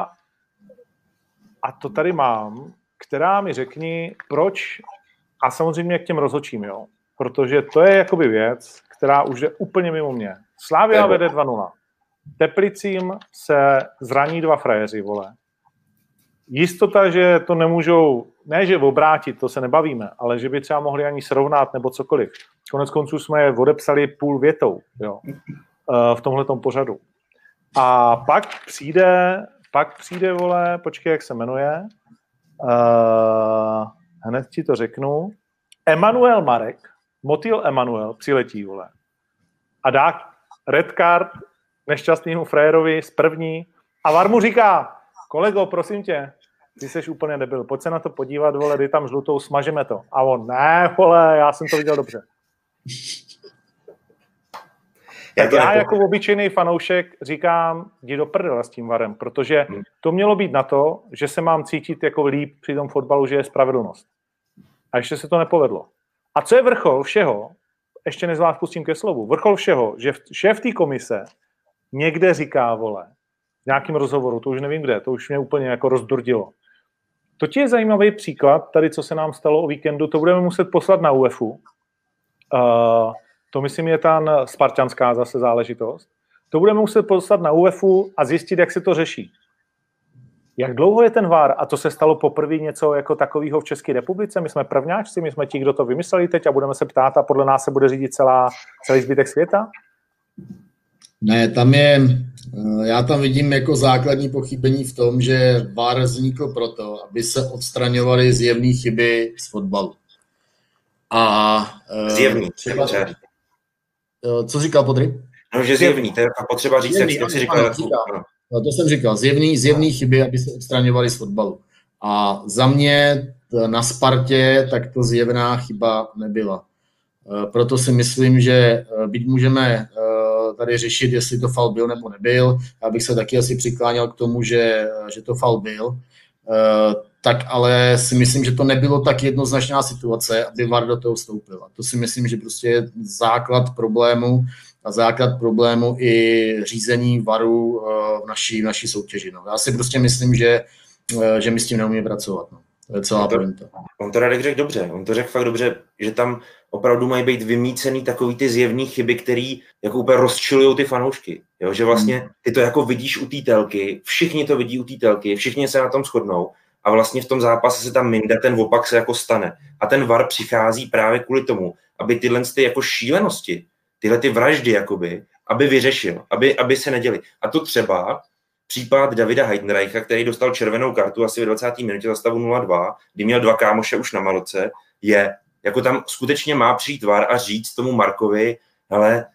a to tady mám, která mi řekni, proč, a samozřejmě k těm rozhočím, jo, protože to je jakoby věc, která už je úplně mimo mě. Slávia vede 2-0. Teplicím se zraní dva frajeři, vole. Jistota, že to nemůžou, ne že obrátit, to se nebavíme, ale že by třeba mohli ani srovnat nebo cokoliv. Konec konců jsme je odepsali půl větou jo, eh, v tomhle pořadu. A pak přijde, pak přijde, vole, počkej, jak se jmenuje, uh, hned ti to řeknu, Emanuel Marek, Motil Emanuel přiletí, vole, a dá red card nešťastnému frérovi z první a Var mu říká, kolego, prosím tě, ty jsi úplně nebyl, pojď se na to podívat, vole, dej tam žlutou, smažeme to. A on, ne, vole, já jsem to viděl dobře. Tak já jako obyčejný fanoušek říkám, jdi do prdele s tím varem, protože hmm. to mělo být na to, že se mám cítit jako líp při tom fotbalu, že je spravedlnost. A ještě se to nepovedlo. A co je vrchol všeho, ještě než vás pustím ke slovu, vrchol všeho, že šéf té komise někde říká, vole, v nějakém rozhovoru, to už nevím kde, to už mě úplně jako rozdurdilo. To je zajímavý příklad, tady co se nám stalo o víkendu, to budeme muset poslat na UEFu. Uh, to myslím je ta spartanská zase záležitost. To budeme muset poslat na UEFu a zjistit, jak se to řeší. Jak dlouho je ten VAR? A to se stalo poprvé něco jako takového v České republice? My jsme prvňáčci, my jsme ti, kdo to vymysleli teď a budeme se ptát a podle nás se bude řídit celá, celý zbytek světa? Ne, tam je, eh, já tam vidím jako základní pochybení v tom, že VAR vznikl proto, aby se odstraňovaly zjevné chyby z fotbalu. A eh, zjevný, třeba, eh, co říkal Podry? No, že zjevný, to je potřeba říct, zjevný, jak si říkal. No, to jsem říkal, zjevný, zjevný chyby, aby se odstraňovaly z fotbalu. A za mě na Spartě tak to zjevná chyba nebyla. Proto si myslím, že byť můžeme tady řešit, jestli to fal byl nebo nebyl. Já bych se taky asi přikláněl k tomu, že, že to fal byl. Eh, tak ale si myslím, že to nebylo tak jednoznačná situace, aby VAR do toho vstoupil. A to si myslím, že prostě je základ problému a základ problému i řízení VARu eh, v naší, v naší soutěži. No. Já si prostě myslím, že, eh, že my s tím neumíme pracovat. No. To je celá on to. On to Radek řekl dobře. On to řekl fakt dobře, že tam opravdu mají být vymícený takový ty zjevný chyby, které jako úplně rozčilují ty fanoušky. Jo? Že vlastně hmm. ty to jako vidíš u té telky, všichni to vidí u té telky, všichni se na tom shodnou a vlastně v tom zápase se tam minde, ten opak se jako stane. A ten VAR přichází právě kvůli tomu, aby tyhle ty jako šílenosti, tyhle ty vraždy jakoby, aby vyřešil, aby, aby se neděli. A to třeba případ Davida Heidenreicha, který dostal červenou kartu asi ve 20. minutě za stavu 0-2, kdy měl dva kámoše už na maloce, je, jako tam skutečně má přijít var a říct tomu Markovi, ale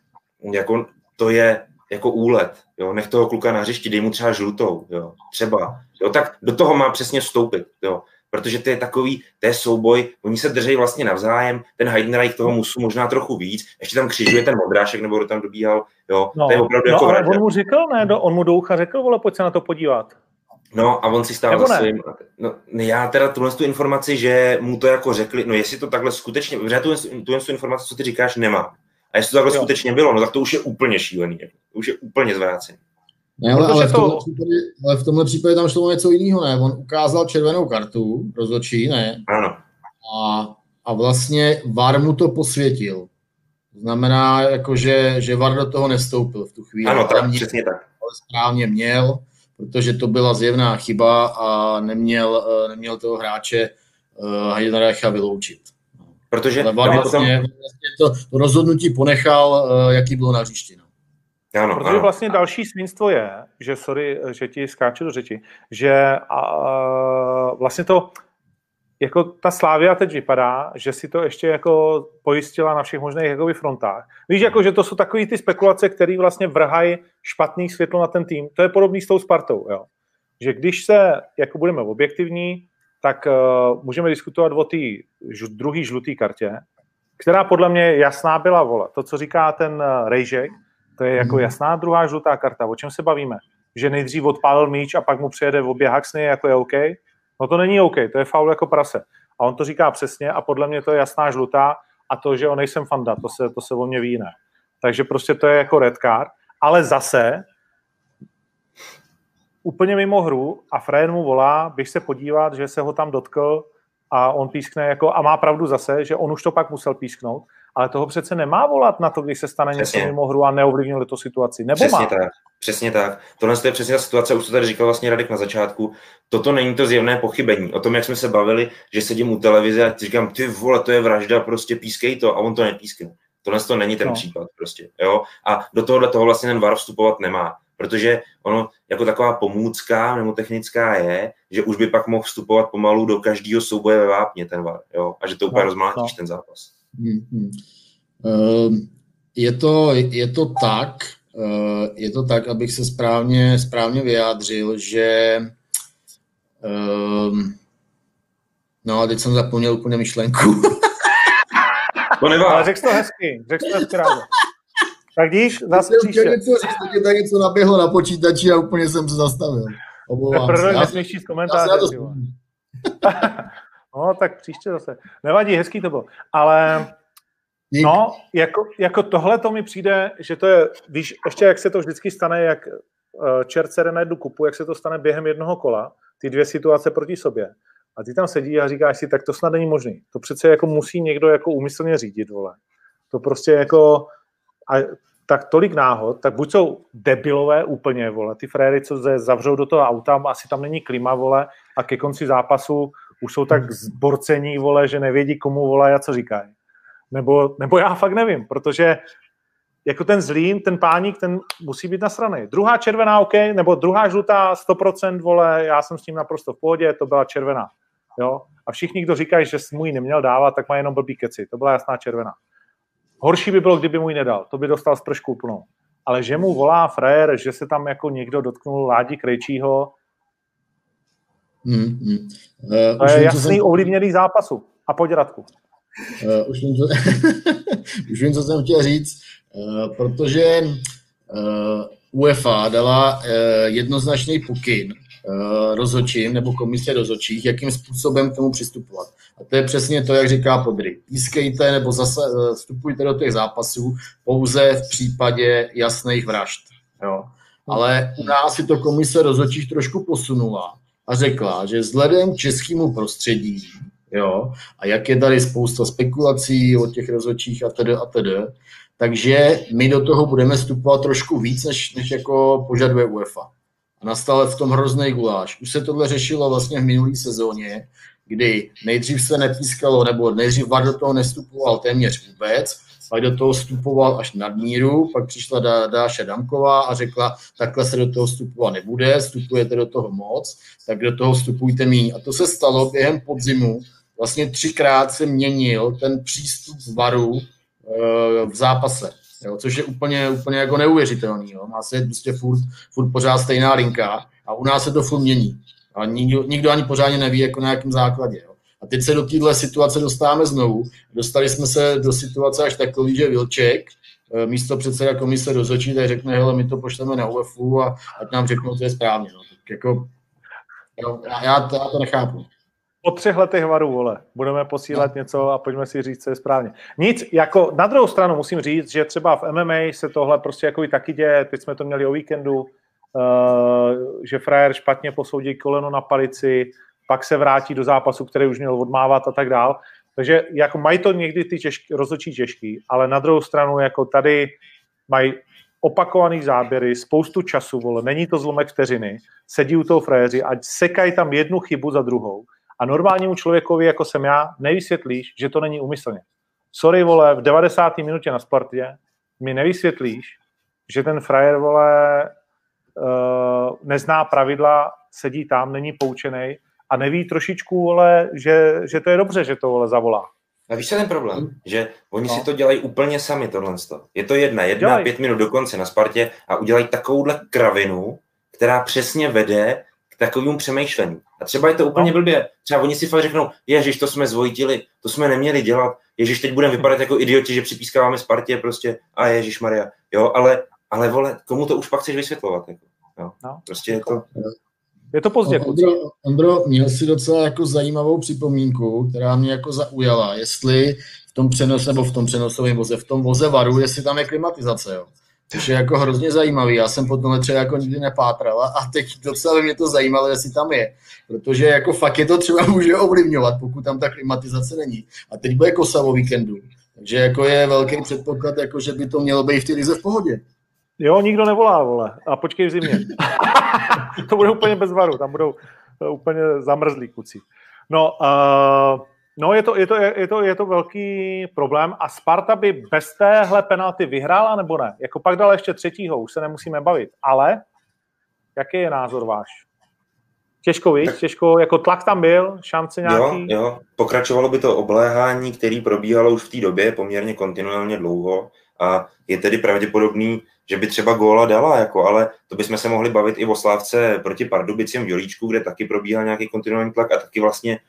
jako to je jako úlet, jo, nech toho kluka na hřišti, dej mu třeba žlutou, jo, třeba, jo, tak do toho má přesně vstoupit, jo, protože to je takový, to je souboj, oni se drží vlastně navzájem, ten Heidenreich toho musu možná trochu víc, ještě tam křižuje ten Modrášek, nebo kdo tam dobíhal, jo, no, to je opravdu no, jako ale on mu řekl, ne, do, on mu do ucha řekl, vole, pojď se na to podívat. No a on si stál za svým. No, já teda tuhle tu informaci, že mu to jako řekli, no jestli to takhle skutečně, protože tu, tu, tu informaci, co ty říkáš, nemá. A jestli to takhle jo. skutečně bylo, no tak to už je úplně šílený. Jako. To už je úplně zvrácený. Ne, ale, ale, v tomhle to... případě, ale v tomhle případě tam šlo o něco jiného, ne? On ukázal červenou kartu, rozhodčí, ne? Ano. A, a vlastně VAR mu to posvětil. Znamená, jako, že, že VAR do toho nestoupil v tu chvíli. Ano, tak, mě, přesně tak. Ale správně měl, protože to byla zjevná chyba a neměl, eh, neměl toho hráče uh, Heidenreicha vyloučit. Protože Ale VAR vlastně, tam... vlastně to, to rozhodnutí ponechal, uh, jaký bylo na hřišti. No. Ano, Protože ano. vlastně další svinstvo je, že, sorry, že ti skáču do řeči, že a, vlastně to, jako ta Slávia teď vypadá, že si to ještě jako pojistila na všech možných jakoby frontách. Víš, jako, že to jsou takové ty spekulace, které vlastně vrhají špatný světlo na ten tým. To je podobný s tou Spartou, jo. Že když se, jako budeme objektivní, tak uh, můžeme diskutovat o té druhé žluté kartě, která podle mě jasná byla, vole. To, co říká ten uh, Rejžek, to je jako mhm. jasná druhá žlutá karta. O čem se bavíme? Že nejdřív odpálil míč a pak mu přijede v obě haxny, jako je OK? No to není OK, to je faul jako prase. A on to říká přesně a podle mě to je jasná žlutá a to, že on nejsem fanda, to se, to se o mě ví ne. Takže prostě to je jako red card, ale zase úplně mimo hru a Frajen mu volá, běž se podívat, že se ho tam dotkl a on pískne jako, a má pravdu zase, že on už to pak musel písknout, ale toho přece nemá volat na to, když se stane přesně. něco mimo hru a neovlivnil to situaci. Nebo přesně má? tak, přesně tak. Tohle je přesně ta situace, už to tady říkal vlastně Radek na začátku. Toto není to zjevné pochybení. O tom, jak jsme se bavili, že sedím u televize a říkám, ty vole, to je vražda, prostě pískej to a on to nepískne. Tohle to není ten no. případ prostě. Jo? A do tohohle toho vlastně ten VAR vstupovat nemá. Protože ono jako taková pomůcka nebo technická je, že už by pak mohl vstupovat pomalu do každého souboje ve vápně ten VAR. Jo? A že to úplně no, rozmlátíš no. ten zápas. Hmm, hmm. Je to, je to tak, eh, je to tak, abych se správně, správně vyjádřil, že ehm, no a teď jsem zapomněl úplně myšlenku. To nevá. Ale řekl to hezky, řekl to hezky ráno. Tak díš, zase příště. Něco, říct, tady něco naběhlo na počítači a úplně jsem se zastavil. Omlouvám se. nesmíš číst komentáře. No, tak příště zase. Nevadí, hezký to bylo. Ale Dík. No, jako, jako tohle to mi přijde, že to je, víš, ještě jak se to vždycky stane, jak uh, čert na jednu kupu, jak se to stane během jednoho kola, ty dvě situace proti sobě. A ty tam sedí a říkáš si, tak to snad není možný. To přece jako musí někdo jako úmyslně řídit, vole. To prostě jako, a tak tolik náhod, tak buď jsou debilové úplně, vole, ty fréry, co se zavřou do toho auta, asi tam není klima, vole, a ke konci zápasu už jsou tak zborcení, vole, že nevědí, komu vole a co říkají. Nebo, nebo já fakt nevím, protože jako ten zlín, ten páník, ten musí být na straně. Druhá červená, OK, nebo druhá žlutá, 100%, vole, já jsem s tím naprosto v pohodě, to byla červená. Jo? A všichni, kdo říkají, že mu ji neměl dávat, tak má jenom blbý keci. To byla jasná červená. Horší by bylo, kdyby mu ji nedal. To by dostal spršku úplnou. Ale že mu volá frajer, že se tam jako někdo dotknul Ládi Krejčího, hmm, hmm. Uh, to je jasný jsem... ovlivněný zápasu a poděratku. Uh, už, vím, co... už vím, co jsem chtěl říct, uh, protože uh, UEFA dala uh, jednoznačný pokyn uh, rozhodčím nebo komise rozhodčích, jakým způsobem k tomu přistupovat. A to je přesně to, jak říká Podry. Pískejte nebo zase uh, vstupujte do těch zápasů pouze v případě jasných vražd. Jo. Ale u nás si to komise rozhodčích trošku posunula a řekla, že vzhledem k českému prostředí jo, a jak je tady spousta spekulací o těch rozhodčích a tedy a tedy, takže my do toho budeme vstupovat trošku víc, než, než jako požaduje UEFA. A nastal v tom hrozný guláš. Už se tohle řešilo vlastně v minulé sezóně, kdy nejdřív se nepískalo, nebo nejdřív VAR do toho nestupoval téměř vůbec, pak do toho vstupoval až nadmíru, pak přišla Dá, Dáša Damková a řekla, takhle se do toho vstupovat nebude, vstupujete do toho moc, tak do toho vstupujte míň. A to se stalo během podzimu, vlastně třikrát se měnil ten přístup varu eh, v zápase, jo, což je úplně, úplně jako neuvěřitelný. Jo. Má se prostě furt, furt pořád stejná linka a u nás se to furt mění. A nikdo, nikdo ani pořádně neví, jako na jakém základě. Jo. A teď se do téhle situace dostáváme znovu. Dostali jsme se do situace až takový, že Vilček, eh, místo předseda komise rozhodčí, tak řekne, hele, my to pošleme na UFU a ať nám řeknou, co je správně. No. Tak jako, jo, já, já, to, já to nechápu. Po třech letech varu, vole, budeme posílat no. něco a pojďme si říct, co je správně. Nic, jako na druhou stranu musím říct, že třeba v MMA se tohle prostě jako i taky děje, teď jsme to měli o víkendu, uh, že frajer špatně posoudí koleno na palici, pak se vrátí do zápasu, který už měl odmávat a tak dál. Takže jako mají to někdy ty těžký, rozhodčí těžký, ale na druhou stranu jako tady mají opakovaný záběry, spoustu času, vole, není to zlomek vteřiny, sedí u toho frajeři a sekají tam jednu chybu za druhou a normálnímu člověkovi, jako jsem já, nevysvětlíš, že to není úmyslně. Sorry, vole, v 90. minutě na Spartě mi nevysvětlíš, že ten frajer, vole, uh, nezná pravidla, sedí tam, není poučený a neví trošičku, vole, že, že to je dobře, že to, vole, zavolá. A víš, co je ten problém? Že oni no. si to dělají úplně sami, tohle. Je to jedna, jedna, dělají. pět minut do konce na Spartě a udělají takovouhle kravinu, která přesně vede takovému přemýšlení. A třeba je to úplně no. blbě. Třeba oni si fakt řeknou, ježiš, to jsme zvojitili, to jsme neměli dělat, ježiš, teď budeme vypadat jako idioti, že připískáváme Spartě prostě a ježiš Maria. Jo, ale, ale vole, komu to už pak chceš vysvětlovat? Jako, jo? No. Prostě je to... Je to pozdě. Ondro, Ondro, měl si docela jako zajímavou připomínku, která mě jako zaujala, jestli v tom přenosu, nebo v tom přenosovém voze, v tom voze varu, jestli tam je klimatizace, jo. Což je jako hrozně zajímavý. Já jsem potom třeba jako nikdy nepátral a teď docela by mě to zajímalo, jestli tam je. Protože jako fakt je to třeba může ovlivňovat, pokud tam ta klimatizace není. A teď bude Kosovo víkendu. Takže jako je velký předpoklad, jako že by to mělo být v té lize v pohodě. Jo, nikdo nevolá, vole. A počkej v zimě. to bude úplně bez varu, tam budou úplně zamrzlí kuci. No, uh, No, je to, je, to, je, to, je to velký problém a Sparta by bez téhle penalty vyhrála nebo ne? Jako pak dal ještě třetího, už se nemusíme bavit, ale jaký je názor váš? Těžko, víc, těžko, jako tlak tam byl, šance nějaký? Jo, jo, pokračovalo by to obléhání, který probíhalo už v té době poměrně kontinuálně dlouho a je tedy pravděpodobný, že by třeba góla dala, jako, ale to bychom se mohli bavit i o Slávce proti Pardubicím v Jolíčku, kde taky probíhal nějaký kontinuální tlak a taky vlastně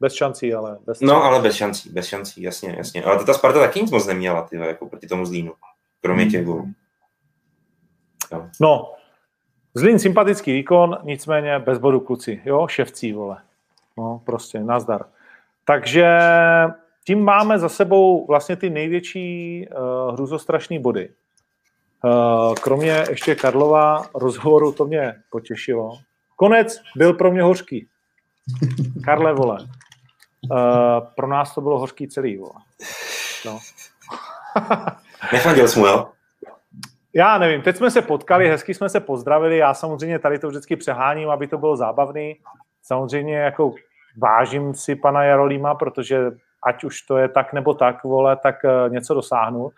bez šancí, ale bez No, ale bez šancí, bez šancí, jasně, jasně. Ale to ta Sparta taky nic moc neměla, ty, jako proti tomu Zlínu, kromě hmm. těch gólů. No. no, Zlín sympatický výkon, nicméně bez bodu kluci, jo, ševcí, vole. No, prostě, nazdar. Takže tím máme za sebou vlastně ty největší uh, hruzostrašný body. Uh, kromě ještě Karlova rozhovoru, to mě potěšilo. Konec byl pro mě hořký. Karle, vole. Uh, pro nás to bylo hořký celý, vole. No. Nefandil jsi mu, jo? Já nevím, teď jsme se potkali, hezky jsme se pozdravili, já samozřejmě tady to vždycky přeháním, aby to bylo zábavný. Samozřejmě jako vážím si pana Jarolíma, protože ať už to je tak nebo tak, vole, tak uh, něco dosáhnu.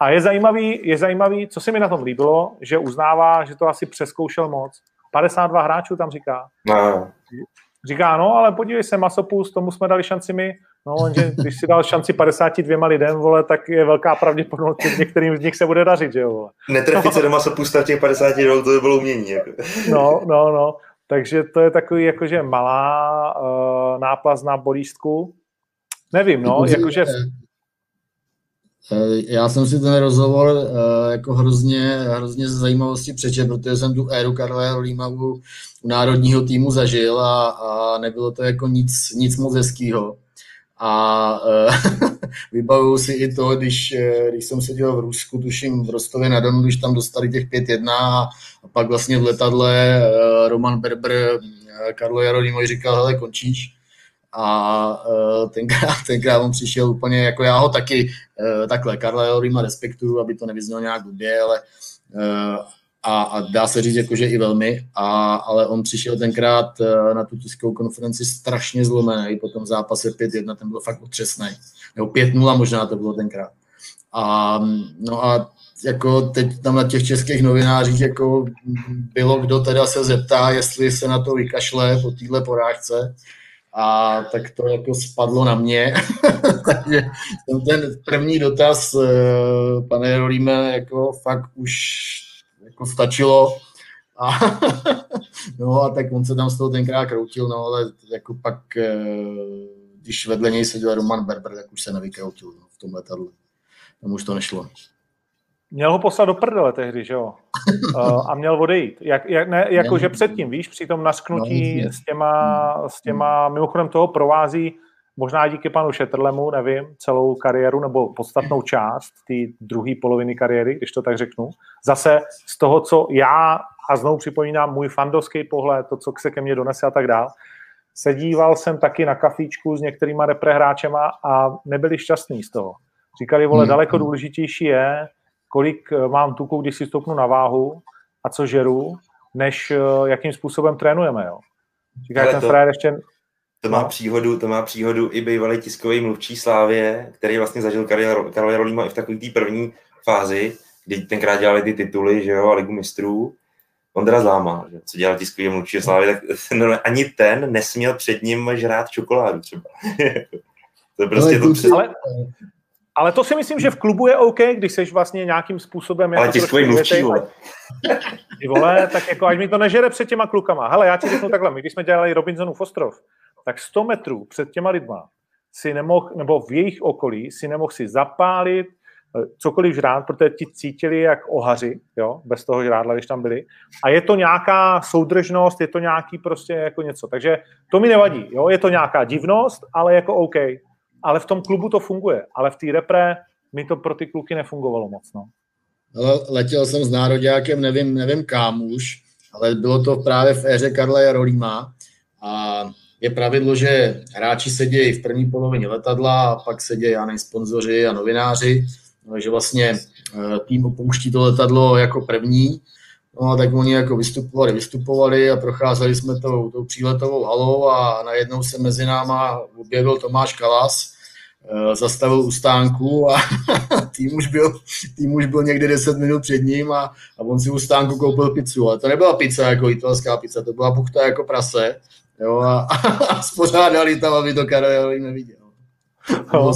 A je zajímavý, je zajímavý, co se mi na tom líbilo, že uznává, že to asi přeskoušel moc. 52 hráčů tam říká. No. Říká, no, ale podívej se, Masopus, tomu jsme dali šanci my. No, že když si dal šanci 52 lidem, vole, tak je velká pravděpodobnost, že některým z nich se bude dařit, že jo, vole. Netrefit se do Masopusta těch 52, to by bylo umění. Jako. No, no, no. Takže to je takový jakože malá uh, náplast na bolístku. Nevím, no, jakože... Já jsem si ten rozhovor uh, jako hrozně, hrozně z zajímavosti přečet, protože jsem tu éru Karla Rolíma u, u národního týmu zažil a, a nebylo to jako nic, nic moc hezkýho. A uh, vybavuju si i to, když, když jsem seděl v Rusku, tuším v Rostově na Donu, když tam dostali těch 5-1 a, a pak vlastně v letadle Roman Berber Karlo Jarolímovi říkal, hele, končíš a uh, tenkrát, tenkrát on přišel úplně, jako já ho taky uh, takhle, Karla Jorima respektuju, aby to nevyznělo nějak blbě, ale uh, a, a dá se říct, jakože i velmi, a, ale on přišel tenkrát na tu tiskovou konferenci strašně zlomený, po tom zápase 5-1, ten byl fakt otřesný, nebo 5-0 možná to bylo tenkrát. A, no a jako teď tam na těch českých novinářích jako bylo, kdo teda se zeptá, jestli se na to vykašle po téhle porážce, a tak to jako spadlo na mě. Takže jsem ten první dotaz, eh, pane Rolíme, jako fakt už jako stačilo. A, no a tak on se tam z toho tenkrát kroutil, no ale jako pak, eh, když vedle něj seděl Roman Berber, tak už se nevykroutil no, v tom letadle. Tam už to nešlo. Měl ho poslat do prdele tehdy, že jo? Uh, a měl odejít. Jak, jak, ne, jako, že předtím, víš, při tom nasknutí no, s, těma, hmm. s těma, mimochodem toho provází možná díky panu Šetrlemu, nevím, celou kariéru nebo podstatnou část té druhé poloviny kariéry, když to tak řeknu. Zase z toho, co já, a znovu připomínám můj fandovský pohled, to, co se ke mně donese a tak dál, sedíval jsem taky na kafíčku s některýma reprehráčema a nebyli šťastní z toho. Říkali, vole, hmm. daleko důležitější je, kolik eh, mám tuku, když si stoupnu na váhu a co žeru, než eh, jakým způsobem trénujeme. Jo. Říká, ten to, ještě... To má, no. příhodu, to má příhodu i bývalý tiskový mluvčí Slávě, který vlastně zažil Karel Rolíma i v takové té první fázi, kdy tenkrát dělali ty tituly, že jo, a ligu mistrů. Ondra Zláma, že, co dělal tiskový mluvčí Slávě, tak no, ani ten nesměl před ním žrát čokoládu třeba. to je prostě to před... ale, ale to si myslím, že v klubu je OK, když jsi vlastně nějakým způsobem... Ale jako tiskový mluvčí, vole. Ty vole, tak jako ať mi to nežere před těma klukama. Hele, já ti řeknu takhle, my když jsme dělali Robinsonův ostrov, tak 100 metrů před těma lidma si nemohl, nebo v jejich okolí si nemohl si zapálit eh, cokoliv žrát, protože ti cítili jak ohaři, jo, bez toho žrádla, když tam byli. A je to nějaká soudržnost, je to nějaký prostě jako něco. Takže to mi nevadí, jo, je to nějaká divnost, ale jako OK ale v tom klubu to funguje. Ale v té repre mi to pro ty kluky nefungovalo moc. No. Letěl jsem s nároďákem, nevím, nevím kam už, ale bylo to právě v éře Karla Jarolíma a je pravidlo, že hráči sedějí v první polovině letadla a pak sedějí, nevím, sponzoři a novináři, že vlastně eh, tým opouští to letadlo jako první No, tak oni jako vystupovali, vystupovali a procházeli jsme tou, tou příletovou halou a najednou se mezi náma objevil Tomáš Kalas, eh, zastavil u stánku a tým už byl, tým už byl někdy 10 minut před ním a, a on si u stánku koupil pizzu, ale to nebyla pizza jako italská pizza, to byla puchta jako prase, jo, a, a, a spořádali tam, aby to Karel neviděl. No.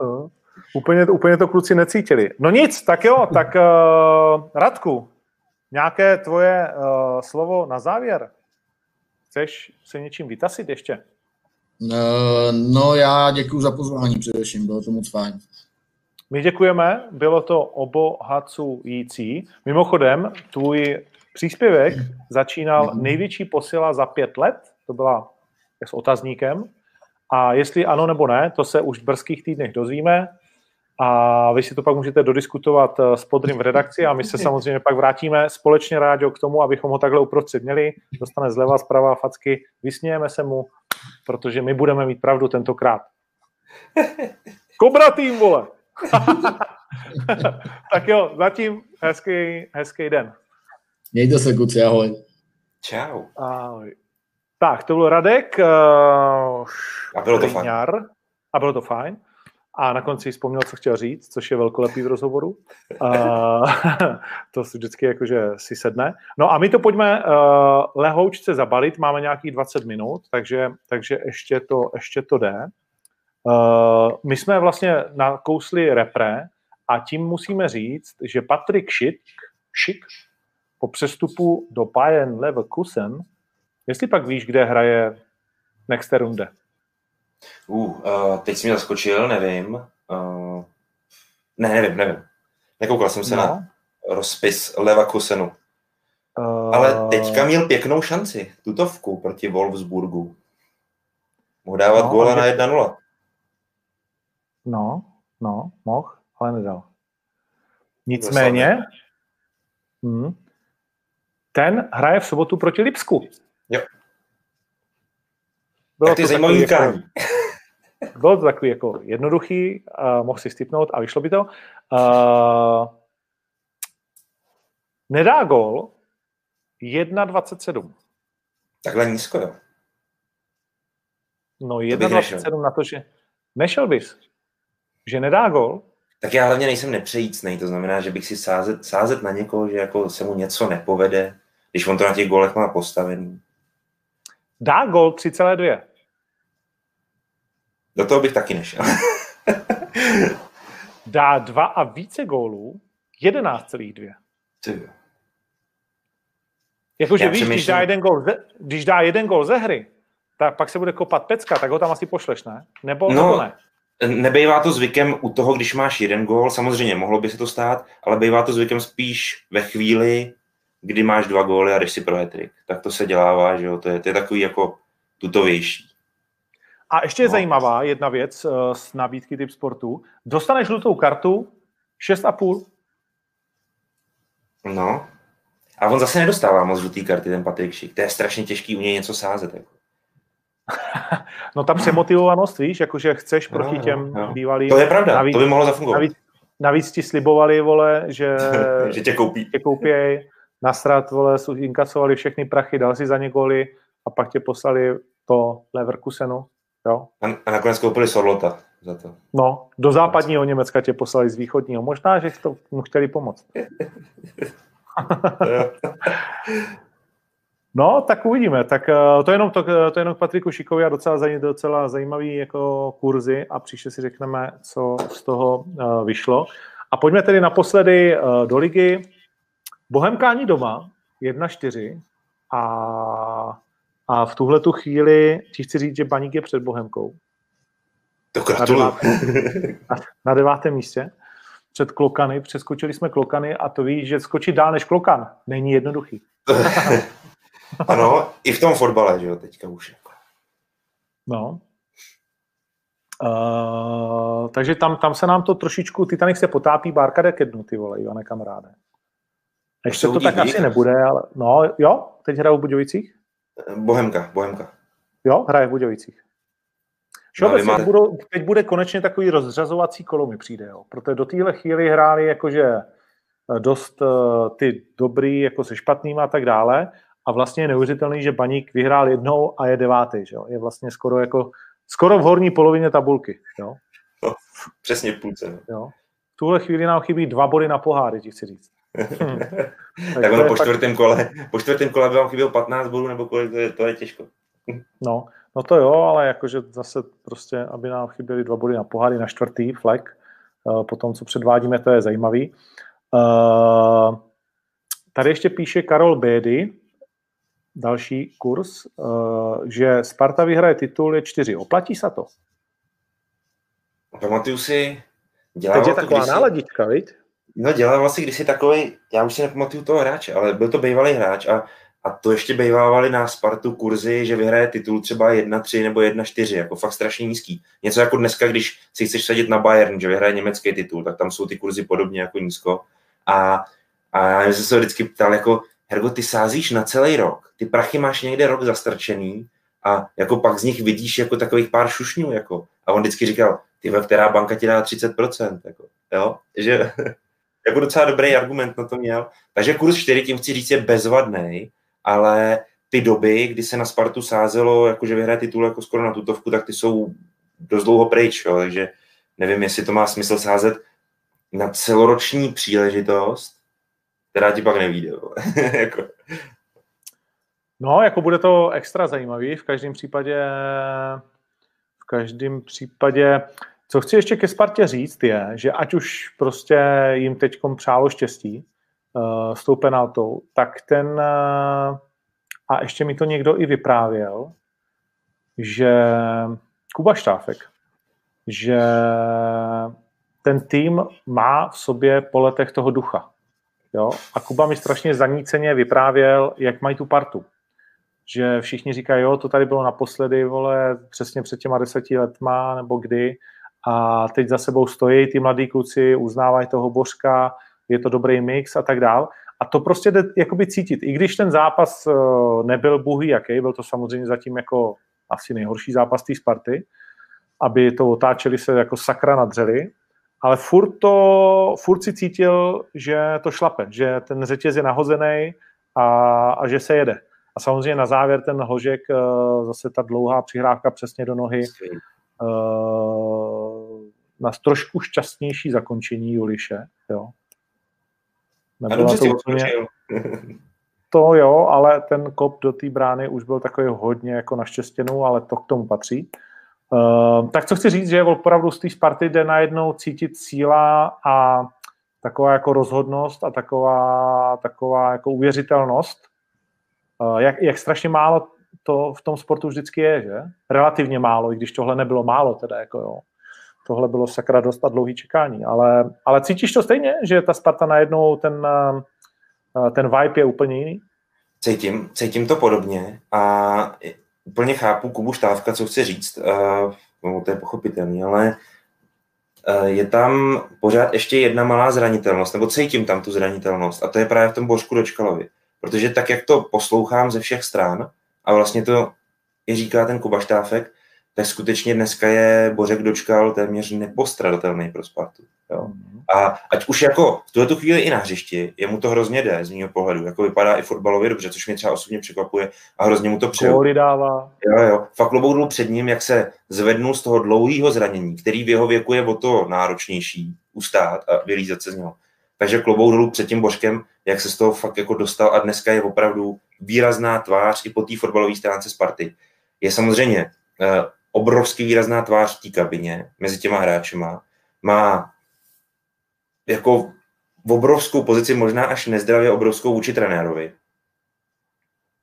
No. Úplně, úplně to kluci necítili. No nic, tak jo, tak uh, Radku, Nějaké tvoje uh, slovo na závěr? Chceš se něčím vytasit ještě? Uh, no já děkuji za pozvání především, bylo to moc fajn. My děkujeme, bylo to obohacující. Mimochodem, tvůj příspěvek začínal největší posila za pět let, to byla s otazníkem, A jestli ano nebo ne, to se už v brzkých týdnech dozvíme. A vy si to pak můžete dodiskutovat eh, s Podrým v redakci a my se samozřejmě pak vrátíme společně rádio k tomu, abychom ho takhle uprostřed měli. Dostane zleva, zprava facky, vysmějeme se mu, protože my budeme mít pravdu tentokrát. Kobra tým, vole! tak jo, zatím hezký, hezký den. Mějte se, kuci, ahoj. Čau. Ahoj. Tak, to byl Radek. Uh, a bylo to fajn. A bylo to fajn. A na konci vzpomněl, co chtěl říct, což je velkolepý v rozhovoru. Uh, to si vždycky jakože si sedne. No a my to pojďme uh, lehoučce zabalit, máme nějakých 20 minut, takže, takže ještě, to, ještě to jde. Uh, my jsme vlastně nakousli repre a tím musíme říct, že Patrik Schick, Schick po přestupu do Bayern Leverkusen, jestli pak víš, kde hraje next runde? Uh, uh, teď jsi mě zaskočil, nevím. Uh, ne, nevím, nevím. Nekoukal jsem se no. na rozpis Leverkusenu. Uh... Ale teďka měl pěknou šanci, tutovku proti Wolfsburgu. Mohl dávat no, góla na 1-0. No, no, mohl, ale nedal. Nicméně, hmm, ten hraje v sobotu proti Lipsku. Jo. Bylo ty zajímavý jako, Bylo to takový jako jednoduchý, uh, mohl si stipnout a vyšlo by to. Uh, nedá gol 1,27. Takhle nízko, jo. No 1,27 na to, že nešel bys, že nedá gol. Tak já hlavně nejsem nepřejícnej, to znamená, že bych si sázet, sázet na někoho, že jako se mu něco nepovede, když on to na těch golech má postavený. Dá gol 3,2. Do toho bych taky nešel. Dá dva a více gólů 11,2. Jakože víš, když dá, jeden gol ze, když dá jeden gol ze hry, tak pak se bude kopat pecka, tak ho tam asi pošleš, ne? Nebo, no, nebo ne? Nebejvá to zvykem u toho, když máš jeden gól, samozřejmě mohlo by se to stát, ale bývá to zvykem spíš ve chvíli, kdy máš dva góly a jdeš si pro hetrik. Tak to se dělává, že jo, to je, to je takový jako tutovější. A ještě je no. zajímavá jedna věc uh, z nabídky typ sportu. Dostaneš žlutou kartu 6,5. No. A on zase nedostává moc žlutý karty, ten Patrik Šik. To je strašně těžký u něj něco sázet. Jako. no ta přemotivovanost, víš, jakože chceš no, proti těm no. bývalým. To je pravda, navíc, to by mohlo zafungovat. Navíc, navíc ti slibovali, vole, že, že tě koupí. Tě koupěj, nasrat, vole, inkasovali všechny prachy, dal si za ně a pak tě poslali to Leverkusenu. Jo? A, a nakonec koupili Sorlota za to. No, do západního Německa tě poslali z východního. Možná, že to mu chtěli pomoct. no, tak uvidíme. Tak uh, to je jenom, to, to je jenom k Patriku Šikovi a docela, docela zajímavý jako kurzy a příště si řekneme, co z toho uh, vyšlo. A pojďme tedy naposledy do ligy. Bohemkáni doma 1-4 a a v tuhle tu chvíli ti chci říct, že Baník je před Bohemkou. To na devátém, na, na devátém místě. Před Klokany, přeskočili jsme Klokany a to víš, že skočit dál než Klokan není jednoduchý. ano, i v tom fotbale, že jo, teďka už. No. Uh, takže tam, tam se nám to trošičku, Titanic se potápí, Bárka jde ke dnu, ty vole, Ivane kamaráde. Ještě to tak asi nebude, ale no jo, teď hrajou v Budějovicích. Bohemka, Bohemka. Jo, hraje v Budějovicích. Všeobecně no, máte... budou, teď bude konečně takový rozřazovací kolo mi přijde, jo. protože do téhle chvíli hráli jakože eh, dost uh, ty dobrý jako se špatnýma a tak dále a vlastně je neuvěřitelný, že Baník vyhrál jednou a je devátý, že jo. je vlastně skoro jako skoro v horní polovině tabulky. Jo. No, přesně v půlce. No. Jo. V tuhle chvíli nám chybí dva body na poháry, ti chci říct. Hmm. tak ono po čtvrtém kole, po čtvrtém kole by vám chybělo 15 bodů, nebo kolik, to je, to je těžko. no, no to jo, ale jakože zase prostě, aby nám chyběly dva body na poháry na čtvrtý flek, uh, po tom, co předvádíme, to je zajímavý. Uh, tady ještě píše Karol Bédy, další kurz, uh, že Sparta vyhraje titul je čtyři. Oplatí se to? Pamatuju si, Teď je taková náladička, viď? No dělal vlastně kdysi takový, já už si nepamatuju toho hráče, ale byl to bývalý hráč a a to ještě bývávali na Spartu kurzy, že vyhraje titul třeba 1-3 nebo 1-4, jako fakt strašně nízký. Něco jako dneska, když si chceš sadit na Bayern, že vyhraje německý titul, tak tam jsou ty kurzy podobně jako nízko. A, a já jsem se vždycky ptal, jako, Hergo, ty sázíš na celý rok, ty prachy máš někde rok zastrčený a jako pak z nich vidíš jako takových pár šušňů, jako. A on vždycky říkal, ty která banka ti dá 30%, jako, jo, že jako docela dobrý argument na to měl. Takže kurz 4, tím chci říct, je bezvadný, ale ty doby, kdy se na Spartu sázelo, jakože vyhraje titul jako skoro na tutovku, tak ty jsou dost dlouho pryč, jo, takže nevím, jestli to má smysl sázet na celoroční příležitost, která ti pak nevíde. jako. No, jako bude to extra zajímavý, v každém případě v každém případě co chci ještě ke Spartě říct je, že ať už prostě jim teď přálo štěstí uh, s tou penaltou, tak ten, uh, a ještě mi to někdo i vyprávěl, že Kuba Štáfek, že ten tým má v sobě po letech toho ducha. Jo? A Kuba mi strašně zaníceně vyprávěl, jak mají tu partu. Že všichni říkají, jo, to tady bylo naposledy, vole, přesně před těma deseti letma, nebo kdy, a teď za sebou stojí ty mladí kluci, uznávají toho Božka, je to dobrý mix a tak dál. A to prostě jde jakoby cítit. I když ten zápas eh, nebyl buhý jaký, byl to samozřejmě zatím jako asi nejhorší zápas té Sparty, aby to otáčeli se jako sakra nadřeli, ale furt, to, furt si cítil, že to šlape, že ten řetěz je nahozený a, a že se jede. A samozřejmě na závěr ten hložek, eh, zase ta dlouhá přihrávka přesně do nohy, na trošku šťastnější zakončení Juliše. Jo. Nebylo to úplně... to jo, ale ten kop do té brány už byl takový hodně jako naštěstěnou, ale to k tomu patří. Uh, tak co chci říct, že opravdu z té Sparty jde najednou cítit síla a taková jako rozhodnost a taková, taková jako uvěřitelnost, uh, jak, jak strašně málo to v tom sportu vždycky je, že? Relativně málo, i když tohle nebylo málo teda, jako jo. Tohle bylo sakra dost a dlouhý čekání, ale, ale cítíš to stejně, že ta Sparta najednou ten, eh, ten vibe je úplně jiný? Cítím, cítím to podobně a úplně chápu Kubu Štávka, co chce říct, uh, no, to je pochopitelný, ale uh, je tam pořád ještě jedna malá zranitelnost, nebo cítím tam tu zranitelnost a to je právě v tom Božku Dočkalovi. Protože tak, jak to poslouchám ze všech stran, a vlastně to i říká ten Kuba Štáfek, tak skutečně dneska je Bořek Dočkal téměř nepostradatelný pro Spartu. Jo. Mhm. A ať už jako v tuhle chvíli i na hřišti, jemu to hrozně jde z mého pohledu. Jako vypadá i fotbalově dobře, což mě třeba osobně překvapuje a hrozně mu to přeju. Góly dává. Jo, jo. Fakt klobouk před ním, jak se zvednul z toho dlouhého zranění, který v jeho věku je o to náročnější ustát a vylízat se z něho. Takže klobouk dolů před tím Božkem, jak se z toho fakt jako dostal a dneska je opravdu výrazná tvář i po té fotbalové stránce Sparty. Je samozřejmě obrovský výrazná tvář v té kabině mezi těma hráčema. Má jako v obrovskou pozici, možná až nezdravě obrovskou vůči trenérovi.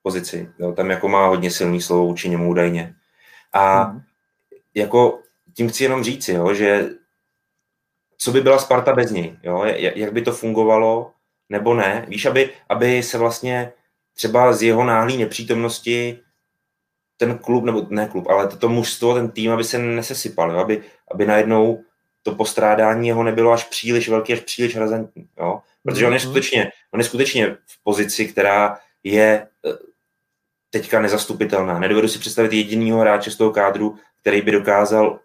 Pozici. Jo, tam jako má hodně silný slovo vůči němu údajně. A mm. jako tím chci jenom říct, jo, že co by byla Sparta bez něj, jo? jak by to fungovalo, nebo ne. Víš, aby, aby se vlastně třeba z jeho náhlé nepřítomnosti ten klub, nebo ne klub, ale toto mužstvo, ten tým, aby se nesesypal, jo? Aby, aby najednou to postrádání jeho nebylo až příliš velké, až příliš razantní. Jo? Protože on je, mhm. skutečně, on je skutečně v pozici, která je eh, teďka nezastupitelná. Nedovedu si představit jedinýho hráče z toho kádru, který by dokázal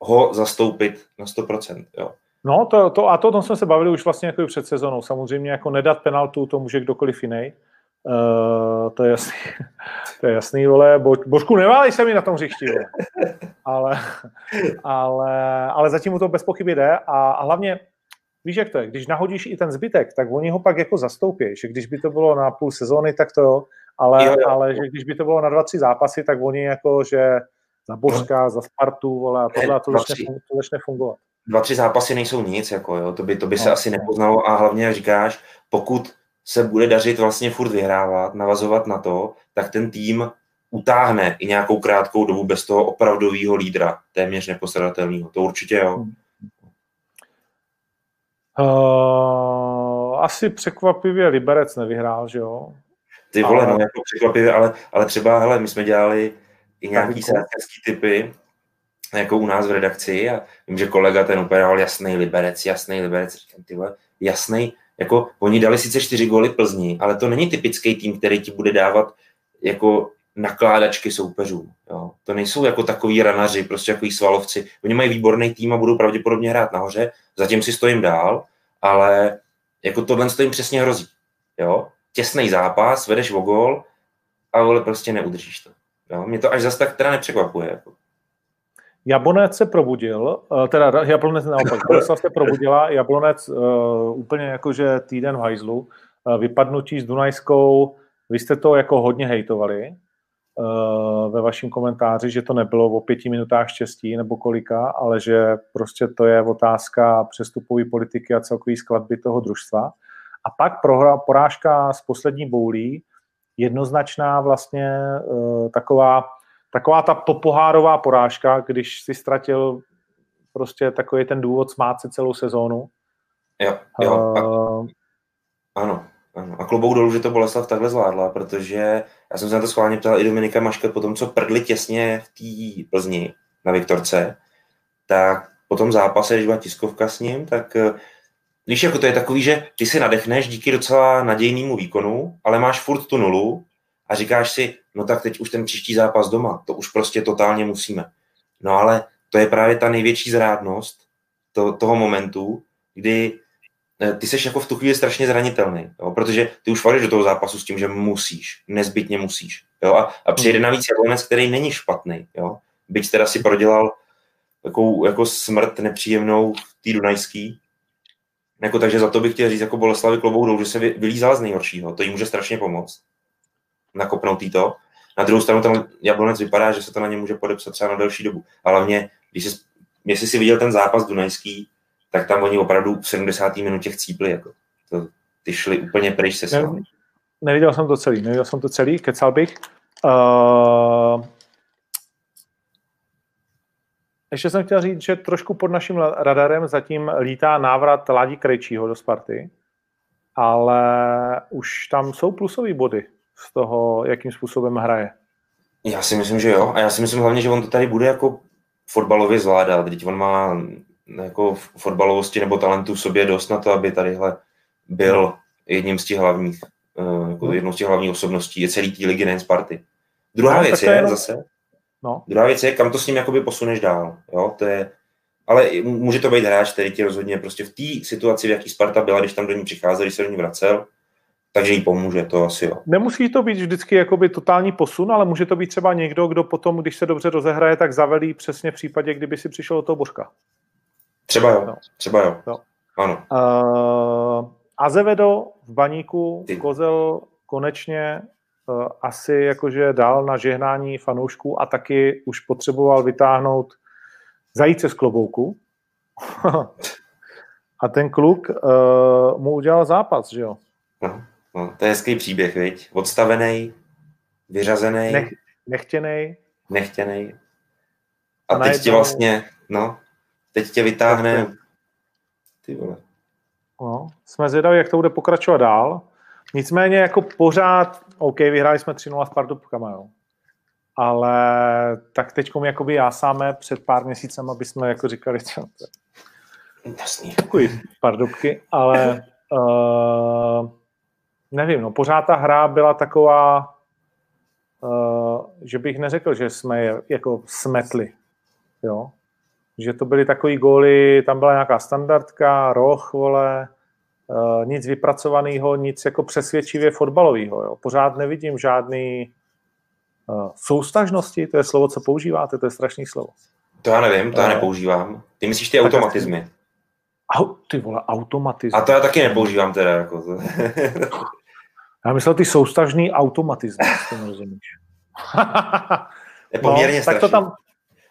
ho zastoupit na 100%. Jo. No, to, to, a to, o tom jsme se bavili už vlastně jako před sezónou. Samozřejmě jako nedat penaltu, to může kdokoliv jiný. Uh, to je jasný, to je jasný, vole, Bo, Božku, neválej se mi na tom hřišti, vole. Ale, ale, ale zatím mu to bez pochyby jde a, a hlavně, víš, jak to je, když nahodíš i ten zbytek, tak oni ho pak jako zastoupí, že když by to bylo na půl sezóny, tak to jo, ale, jo, jo. ale že když by to bylo na dva, tři zápasy, tak oni jako, že za Božka, za Spartu, vole, a tohle, to začne, to začne fungovat dva, tři zápasy nejsou nic, jako jo, to by, to by se no, asi nepoznalo a hlavně, jak říkáš, pokud se bude dařit vlastně furt vyhrávat, navazovat na to, tak ten tým utáhne i nějakou krátkou dobu bez toho opravdového lídra, téměř nepostradatelného. To určitě jo. Uh, asi překvapivě Liberec nevyhrál, že jo? Ty vole, ale... no, jako překvapivě, ale, ale třeba, hele, my jsme dělali i nějaký sádkařský typy, jako u nás v redakci a vím, že kolega ten úplně jasný liberec, jasný liberec, říkám, ty vole, jasný, jako oni dali sice čtyři góly Plzni, ale to není typický tým, který ti bude dávat jako nakládačky soupeřů. Jo. To nejsou jako takový ranaři, prostě jako svalovci. Oni mají výborný tým a budou pravděpodobně hrát nahoře, zatím si stojím dál, ale jako tohle jim přesně hrozí. Jo. Těsný zápas, vedeš o gol, ale prostě neudržíš to. Jo. Mě to až zase tak teda nepřekvapuje. Jako. Jablonec se probudil, eh, teda Jablonec naopak, Boleslav se probudila, Jablonec uh, úplně jakože týden v hajzlu, uh, vypadnutí s Dunajskou, vy jste to jako hodně hejtovali uh, ve vašem komentáři, že to nebylo o pěti minutách štěstí nebo kolika, ale že prostě to je otázka přestupové politiky a celkový skladby toho družstva. A pak prohra, porážka z poslední boulí, jednoznačná vlastně uh, taková taková ta popohárová porážka, když si ztratil prostě takový ten důvod smát si celou sezónu. Jo, jo. Uh, ano, ano. A klobouk dolů, že to Boleslav takhle zvládla, protože já jsem se na to schválně ptal i Dominika Maška po tom, co prdli těsně v té Plzni na Viktorce, tak po tom zápase, když byla tiskovka s ním, tak eh, Víš, jako to je takový, že ty si nadechneš díky docela nadějnému výkonu, ale máš furt tu nulu a říkáš si, no tak teď už ten příští zápas doma, to už prostě totálně musíme. No ale to je právě ta největší zrádnost to, toho momentu, kdy eh, ty seš jako v tu chvíli strašně zranitelný, jo? protože ty už vadíš do toho zápasu s tím, že musíš, nezbytně musíš. Jo? A, a přijde hmm. navíc Jablonec, který není špatný. Jo? Byť teda si prodělal takovou jako smrt nepříjemnou v té Dunajský, jako, takže za to bych chtěl říct jako Boleslavy klobou dolů, že se vylízal z nejhoršího. To jí může strašně pomoct nakopnout to. Na druhou stranu ten Jablonec vypadá, že se to na ně může podepsat třeba na delší dobu. Ale hlavně, když jsi, jestli si viděl ten zápas Dunajský, tak tam oni opravdu v 70. minutě chcípli. Jako. To, ty šli úplně pryč se ne, Neviděl jsem to celý, neviděl jsem to celý, kecal bych. Uh, ještě jsem chtěl říct, že trošku pod naším radarem zatím lítá návrat Ládí Krejčího do Sparty, ale už tam jsou plusové body z toho, jakým způsobem hraje. Já si myslím, že jo. A já si myslím hlavně, že on to tady bude jako fotbalově zvládat. Teď on má jako fotbalovosti nebo talentu v sobě dost na to, aby tadyhle byl jedním z těch hlavních, eh, jako no. jednou z těch hlavních osobností je celý tý ligy, nejen Sparty. Druhá no, věc je jenom... zase, no. druhá věc je, kam to s ním jakoby posuneš dál. Jo? To je, ale může to být hráč, který ti rozhodně prostě v té situaci, v jaký Sparta byla, když tam do ní přicházel, když se do ní vracel, takže jí pomůže, to asi jo. Nemusí to být vždycky jakoby totální posun, ale může to být třeba někdo, kdo potom, když se dobře rozehraje, tak zavelí přesně v případě, kdyby si přišel do toho Božka. Třeba jo, no. třeba jo. jo. Ano. Uh, Azevedo v baníku, Ty. Kozel konečně uh, asi jakože dal na žehnání fanoušků a taky už potřeboval vytáhnout zajíce z klobouku. a ten kluk uh, mu udělal zápas, že jo? No. No, to je hezký příběh, viď? Odstavený, vyřazený. Nech, nechtěný. Nechtěný. A, a teď tě vlastně, no, teď tě vytáhne. Ty vole. No, jsme zvědaví, jak to bude pokračovat dál. Nicméně jako pořád, OK, vyhráli jsme 3-0 s Pardubkama, jo. Ale tak teď jakoby jásáme před pár měsícem, aby jsme jako říkali, co Jasný. Takový Pardubky, ale uh, nevím, no pořád ta hra byla taková, uh, že bych neřekl, že jsme je jako smetli, jo. Že to byly takový góly, tam byla nějaká standardka, roh, vole, uh, nic vypracovaného, nic jako přesvědčivě fotbalového, jo. Pořád nevidím žádný uh, soustažnosti, to je slovo, co používáte, to je strašný slovo. To já nevím, to já nepoužívám. Ty myslíš ty automatizmy? Au, ty vole, automatizmy. A to já taky nepoužívám teda. Jako to. Já myslel ty soustažný automatizmy, to nerozumíš. je poměrně no, tak to tam,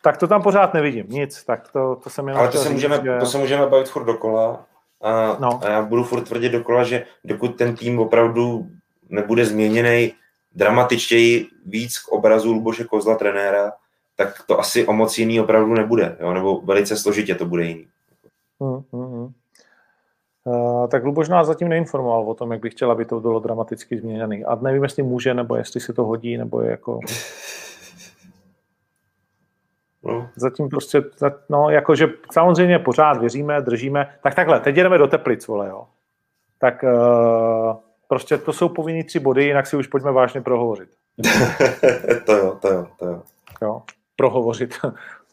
tak to tam pořád nevidím, nic, tak to, to jsem jenom Ale to se, můžeme, že... to se můžeme bavit furt dokola a, no. a já budu furt tvrdit dokola, že dokud ten tým opravdu nebude změněný dramatičtěji víc k obrazu Luboše Kozla trenéra, tak to asi o moc jiný opravdu nebude, jo? nebo velice složitě to bude jiný. Hmm. Uh, tak Luboš nás zatím neinformoval o tom, jak by chtěla, aby to bylo dramaticky změněný. A nevím, jestli může, nebo jestli se to hodí, nebo je jako... No. Zatím prostě, no, jakože samozřejmě pořád věříme, držíme. Tak takhle, teď jdeme do Teplic, vole, jo. Tak uh, prostě to jsou povinný tři body, jinak si už pojďme vážně prohovořit. to jo, to jo, to jo. Jo, prohovořit.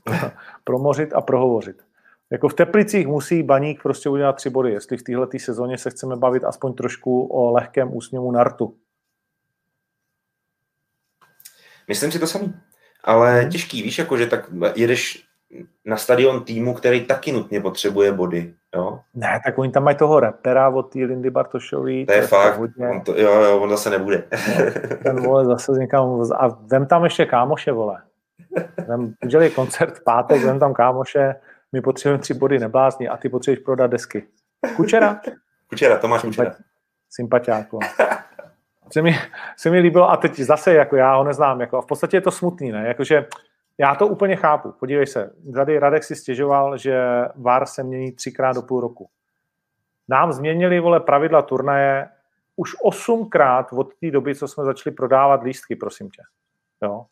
Promořit a prohovořit. Jako v Teplicích musí baník prostě udělat tři body, jestli v téhle sezóně se chceme bavit aspoň trošku o lehkém úsměvu nartu. Myslím si to samý. Ale hmm. těžký, víš, jako, že tak jedeš na stadion týmu, který taky nutně potřebuje body, jo? Ne, tak oni tam mají toho repera od té Lindy Bartošový. To je fakt, on to, jo, jo, on zase nebude. Ten vole zase někam, a vem tam ještě kámoše, vole. Vem, udělej koncert v pátek, vem tam kámoše, my potřebujeme tři body neblázni a ty potřebuješ prodat desky. Kučera? Kučera, Tomáš Kučera. Sympatiáku. Se mi, se mi líbilo, a teď zase, jako já ho neznám, jako, a v podstatě je to smutný, ne? Jakože já to úplně chápu. Podívej se, tady Radek si stěžoval, že VAR se mění třikrát do půl roku. Nám změnili, vole, pravidla turnaje už osmkrát od té doby, co jsme začali prodávat lístky, prosím tě. Jo?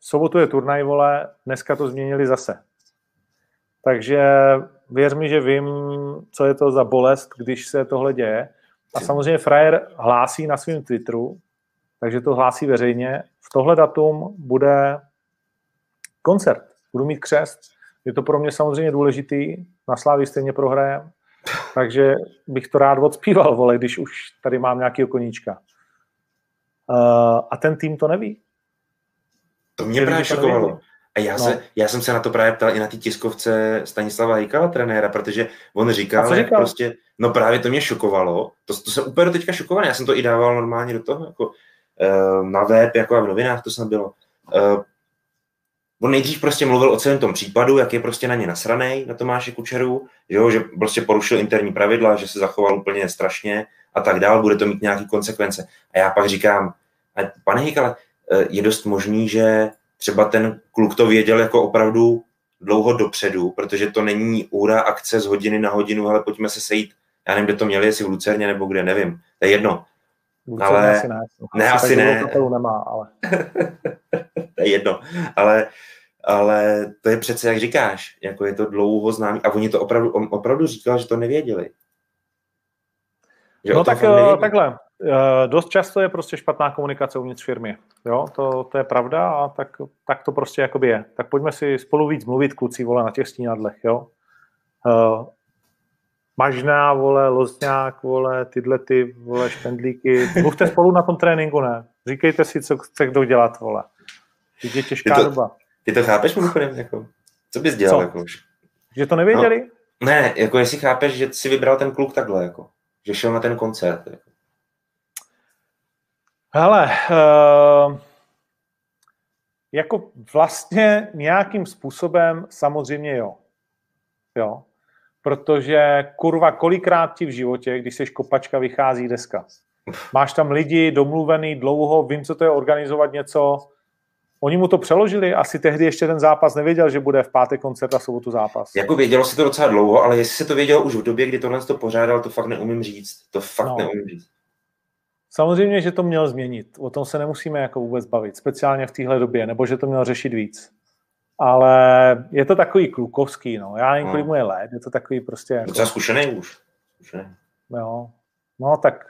sobotu je turnaj, vole, dneska to změnili zase. Takže věř mi, že vím, co je to za bolest, když se tohle děje. A samozřejmě Frajer hlásí na svém Twitteru, takže to hlásí veřejně. V tohle datum bude koncert. Budu mít křest. Je to pro mě samozřejmě důležitý. Na Slávii stejně prohrajem. Takže bych to rád odspíval, vole, když už tady mám nějaký koníčka. Uh, a ten tým to neví. To mě právě šokovalo. A já, no. se, já jsem se na to právě ptal i na té tiskovce Stanislava Hejkala, trenéra, protože on říkal, říkal? prostě, no právě to mě šokovalo, to, to jsem úplně teďka šokovaný, já jsem to i dával normálně do toho, jako uh, na web, jako a v novinách to snad bylo. Uh, on nejdřív prostě mluvil o celém tom případu, jak je prostě na ně nasranej, na Tomáše Kučeru, jo, že prostě porušil interní pravidla, že se zachoval úplně strašně a tak dál, bude to mít nějaké konsekvence. A já pak říkám, pane Hejkale, Eh, je dost možný, že třeba ten kluk to věděl jako opravdu dlouho dopředu, protože to není úra akce z hodiny na hodinu, ale pojďme se sejít, já nevím, kde to měli, jestli v Lucerně nebo kde, nevím, to je jedno. Lucerně ale, asi ne, ne asi ne. Nemá, ale. to je jedno, ale, ale to je přece, jak říkáš, jako je to dlouho známý a oni to opravdu, on opravdu říkal, že to nevěděli. Že no tak eh, takhle, dost často je prostě špatná komunikace uvnitř firmy. Jo, to, to je pravda a tak, tak to prostě jakoby je. Tak pojďme si spolu víc mluvit, kluci, vole, na těch stínadlech, jo. Uh, Mažná, vole, Lozňák, vole, tyhle ty, vole, špendlíky. Mluvte spolu na tom tréninku, ne? Říkejte si, co chce kdo dělat, vole. Teď je těžká ty to, doba. Ty to chápeš, mimochodem, jako, co bys dělal, co? jako? Že to nevěděli? No, ne, jako jestli chápeš, že si vybral ten kluk takhle, jako, že šel na ten koncert, jako. Hele, uh, jako vlastně nějakým způsobem samozřejmě jo. Jo. Protože kurva, kolikrát ti v životě, když jsi kopačka, vychází deska. Máš tam lidi domluvený dlouho, vím, co to je organizovat něco. Oni mu to přeložili, asi tehdy ještě ten zápas nevěděl, že bude v pátek koncert a sobotu zápas. Jako vědělo si to docela dlouho, ale jestli se to vědělo už v době, kdy tohle to pořádal, to fakt neumím říct. To fakt no. neumím říct. Samozřejmě, že to měl změnit. O tom se nemusíme jako vůbec bavit, speciálně v téhle době, nebo že to měl řešit víc. Ale je to takový klukovský, no. Já nevím, kolik no. mu je let, je to takový prostě... Jako... Docela zkušený už. Zkušený. Jo. No, tak,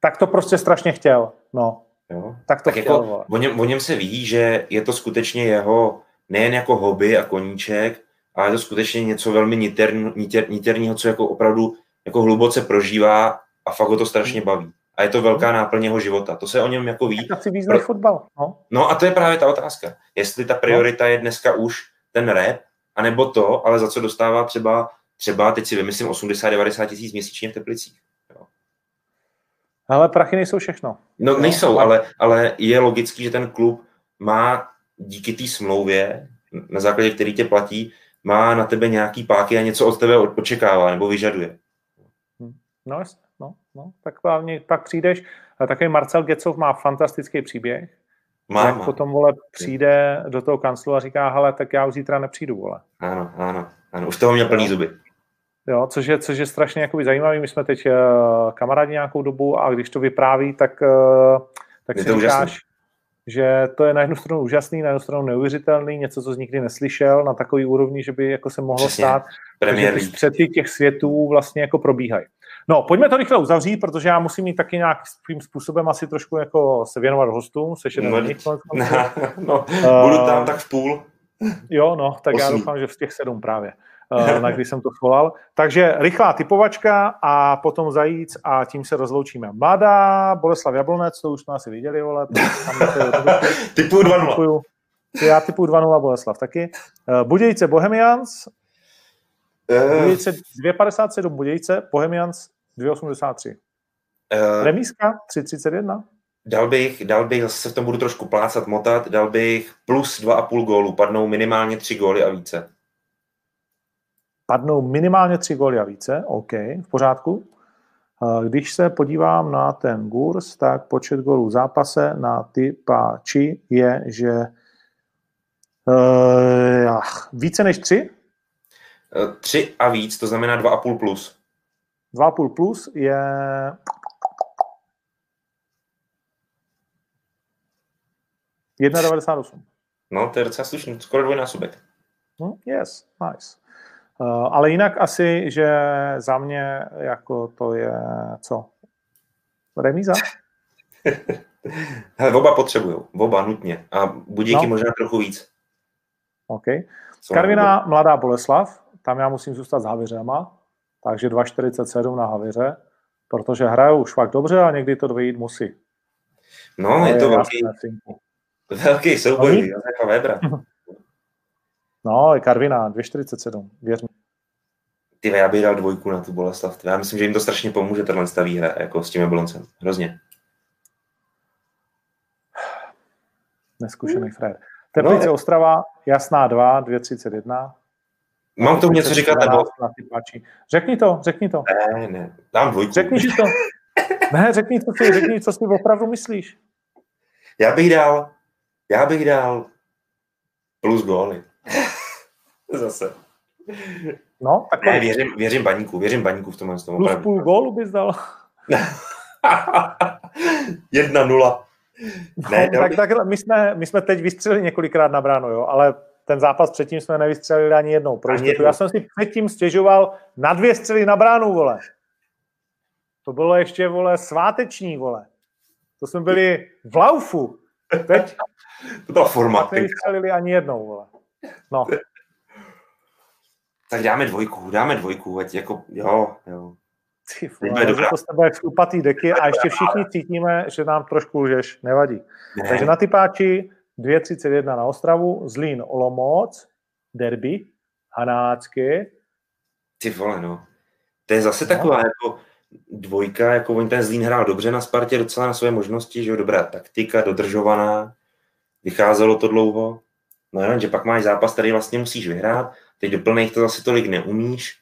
tak to prostě strašně chtěl, no. Jo. Tak to tak chtěl, jako, o, něm, o něm se ví, že je to skutečně jeho nejen jako hobby a koníček, ale je to skutečně něco velmi niter, niter, niterního, co jako opravdu jako hluboce prožívá a fakt ho to strašně baví a je to velká náplň jeho života. To se o něm jako ví. Tak si význam Pro... fotbal. No. no a to je právě ta otázka. Jestli ta priorita no. je dneska už ten rap, anebo to, ale za co dostává třeba, třeba teď si vymyslím 80-90 tisíc měsíčně v Teplicích. Jo. Ale prachy nejsou všechno. No nejsou, ale, ale je logický, že ten klub má díky té smlouvě, na základě který tě platí, má na tebe nějaký páky a něco od tebe očekává nebo vyžaduje. Hm. No jasně no, no, tak hlavně pak přijdeš, takový Marcel Gecov má fantastický příběh, má, jak má. potom, vole, přijde do toho kanclu a říká, hele, tak já už zítra nepřijdu, vole. Ano, ano, ano, už toho měl plný zuby. Jo, což, je, což je strašně jakoby zajímavý. My jsme teď uh, kamarádi nějakou dobu a když to vypráví, tak, uh, tak Je si to úžasný. říkáš, že to je na jednu stranu úžasný, na jednu stranu neuvěřitelný, něco, co jsi nikdy neslyšel na takový úrovni, že by jako se mohlo Přesně. stát, takže ty střety těch světů vlastně jako probíhají. No, pojďme to rychle uzavřít, protože já musím mít taky nějakým způsobem asi trošku jako se věnovat hostům, jeden No, nich, no, Eh, budu tam tak v půl. Jo, no, tak já Osm. doufám, že v těch sedm právě, eh, na kdy jsem to svolal. Takže rychlá typovačka a potom zajíc a tím se rozloučíme. Mladá, Boleslav Jablonec, to už jsme asi viděli, vole. Typu 2-0. Typuju. Já typu 2-0 Boleslav taky. Eh, Budějce Bohemians, Budějce 2,57 Budějce, Bohemians 2,83. eh, Remíska 3,31. Dal bych, dal bych, zase se v tom budu trošku plácat, motat, dal bych plus 2,5 gólu, padnou minimálně 3 góly a více. padnou minimálně tři góly a více, OK, v pořádku. Eh, Když se podívám na ten Gurs, tak počet gólů v zápase na ty páči je, že uh, více než tři, 3 a víc, to znamená 2,5 plus. 2,5 plus je jedna 98. No, to je docela slušný, skoro dvojnásobek. Hm, yes, nice. Uh, ale jinak asi, že za mě jako to je co? Remíza? Hele, oba potřebují, oba nutně. A budíky No. no. možná trochu víc. OK. Co Karviná Mladá Boleslav, tam já musím zůstat s Havěřema, takže 2,47 na Havěře, protože hrajou už fakt dobře a někdy to dvojít musí. No, je to velký, velký souboj, Oni- Josefa Webra. No, je Karviná, 2,47, věř mi. Ty já bych dal dvojku na tu Boleslav. Já myslím, že jim to strašně pomůže, tenhle ta výhra, jako s tím Jabloncem. Hrozně. Neskušený Fred. Teplice No. Ostrava, jasná 2, 2,31. Mám k tomu něco říkat, nebo? Řekni to, řekni to. Ne, ne, dám dvojku. Řekni si to. Ne, řekni, co si, řekni, co si opravdu myslíš. Já bych dal, já bych dal plus góly. Zase. No, tak Ne, věřím, věřím baníku, věřím baníku v tomhle tom. plus opravdu. půl gólu bys dal. Jedna nula. Ne, No, tak, tak my, jsme, my jsme teď vystřelili několikrát na bránu, jo, ale ten zápas předtím jsme nevystřelili ani jednou. Pro Ani jednou. Já jsem si předtím stěžoval na dvě střely na bránu, vole. To bylo ještě, vole, sváteční, vole. To jsme byli v laufu. Teď To byla forma. nevystřelili ani jednou, vole. No, Tak dáme dvojku, dáme dvojku, ať jako, jo, jo. ty vole, dobrá. to s tebe jak deky a ještě všichni cítíme, že nám trošku lžeš, nevadí. Ne, Takže na typáči 2.31 na Ostravu, Zlín, Olomouc, derby, Hanácky, ty vole, no. To je zase No. taková jako dvojka, jako oni ten Zlín hrál dobře na Spartě, docela na své možnosti, že jo, dobrá taktika, dodržovaná, vycházelo to dlouho, no jenom, že pak máš zápas, který vlastně musíš vyhrát, teď do plných to zase tolik neumíš,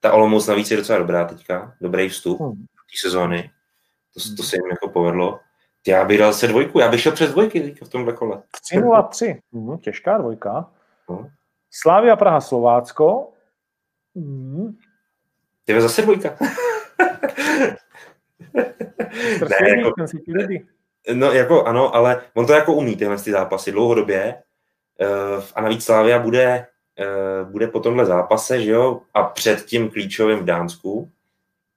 ta Olomouc navíc je docela dobrá teďka, dobrý vstup Hmm. té sezóny, to, to se jim jako povedlo. Já bych dal se dvojku, já bych šel přes dvojky teďka v tomhle kole. 3.03. Hm, těžká dvojka. No. Slávia Praha Slovácko. Hm, Ty zase dvojka. trestný, jako- ten si ti líbí. No jako ano, ale on to jako umí tyhle ty zápasy dlouhodobě Eh, a navíc Slávia bude, eh, bude po tomhle zápase, že jo, a před tím klíčovým v Dánsku,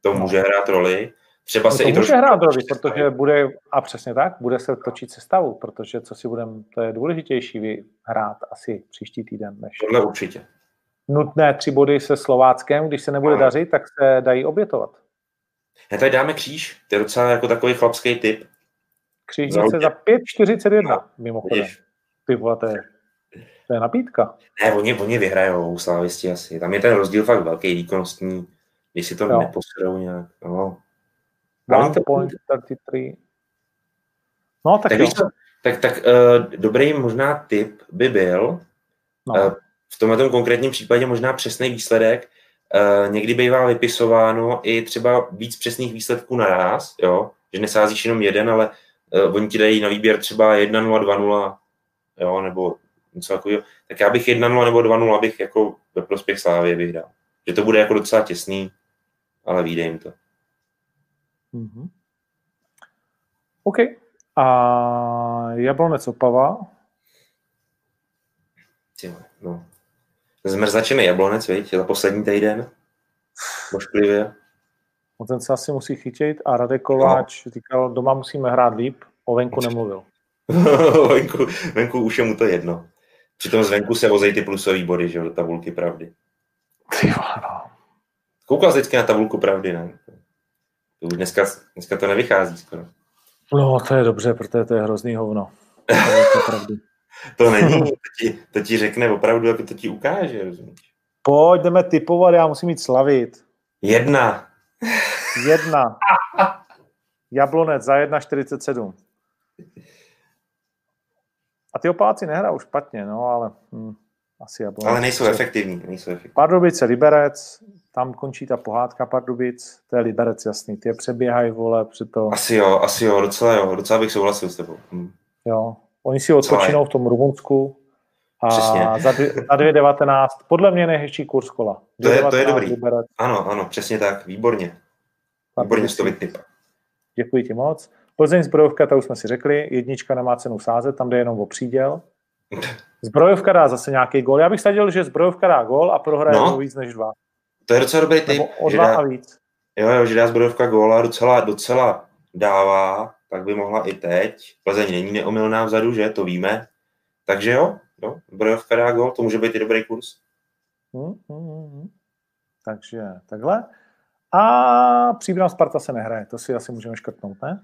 to No. může hrát roli. Třeba No se to i může trošku... hrát roli, protože bude, a přesně tak, bude se točit sestavu, protože co si budeme, to je důležitější vyhrát asi příští týden, než Tohle určitě. nutné tři body se Slováckem, když se nebude Ano. dařit, tak se dají obětovat. Já tady dáme kříž, to je docela jako takový chlapský typ. Křížnice Zahodně. za 5,41 mimochodem. Vidíš? Ty vole, to je, to je napítka. Ne, oni, oni vyhrajou, slávisti asi. Tam je ten rozdíl fakt velký, výkonnostní, když si to neposerou nějak. No. Ale One to- point 33. No tak, Tak, jo. tak, tak uh, dobrý možná tip by byl, No. Eh, v tomhle tom konkrétním případě možná přesný výsledek. Uh, někdy bývá vypisováno i třeba víc přesných výsledků naraz, jo? že nesázíš jenom jeden, ale uh, oni ti dají na výběr třeba 1-0, 2-0, jo? nebo něco takového. Tak já bych 1-0 nebo 2-0 bych jako ve prospěch Slávy dal. že to bude jako docela těsný, ale vyjde jim to. Mm-hmm. OK. A Jablonec Opava? no. Zmrzačený Jablonec, viď, za poslední týden. Bošklivě. No ten se asi musí chytit a Radek Kováč no. říkal, doma musíme hrát líp, o venku nemluvil. venku, venku už je mu to jedno. Přitom zvenku se vozej ty plusové body, že do tabulky pravdy. Ty no. Koukal jsi vždycky na tabulku pravdy, ne? To už dneska, dneska to nevychází skoro. No, to je dobře, protože to je hrozný hovno. To, to není, to ti, to ti řekne opravdu, jako to ti ukáže, rozumíš? Pojď, jdeme typovat, já musím jít slavit. Jedna. Jedna. Jablonec za 1,47. A ty opáci nehrajou špatně, no, ale hm, asi Jablonec. Ale nejsou efektivní. Nejsou efektivní. Pardubice, Liberec, tam končí ta pohádka Pardubic, to je Liberec jasný, ty je přeběhají, vole, to. Asi jo, asi jo, docela jo, docela bych souhlasil s tebou. Hm. Jo, oni si odpočinou v tom Rumunsku a Přesně. za, za 2,19, podle mě nejhezčí kurz kola. To je, to je dobrý. Liberec. Ano, ano, přesně tak, výborně. Výborně to vytyp. Děkuji ti moc. Plzeň zbrojovka, to už jsme si řekli, jednička nemá cenu sázet, tam jde jenom o příděl. Zbrojovka dá zase nějaký gol. Já bych sadil, že zbrojovka dá gol a prohraje no, víc než dva. To je docela dobrý typ. o dva dá, a víc. Jo, jo, že dá zbrojovka góla docela, docela dává, tak by mohla i teď. Plzeň není neomylná vzadu, že? To víme. Takže jo, jo zbrojovka dá gól, to může být i dobrý kurz. Hmm, hmm, hmm. Takže takhle. A příbram Sparta se nehraje, to si asi můžeme škrtnout, ne?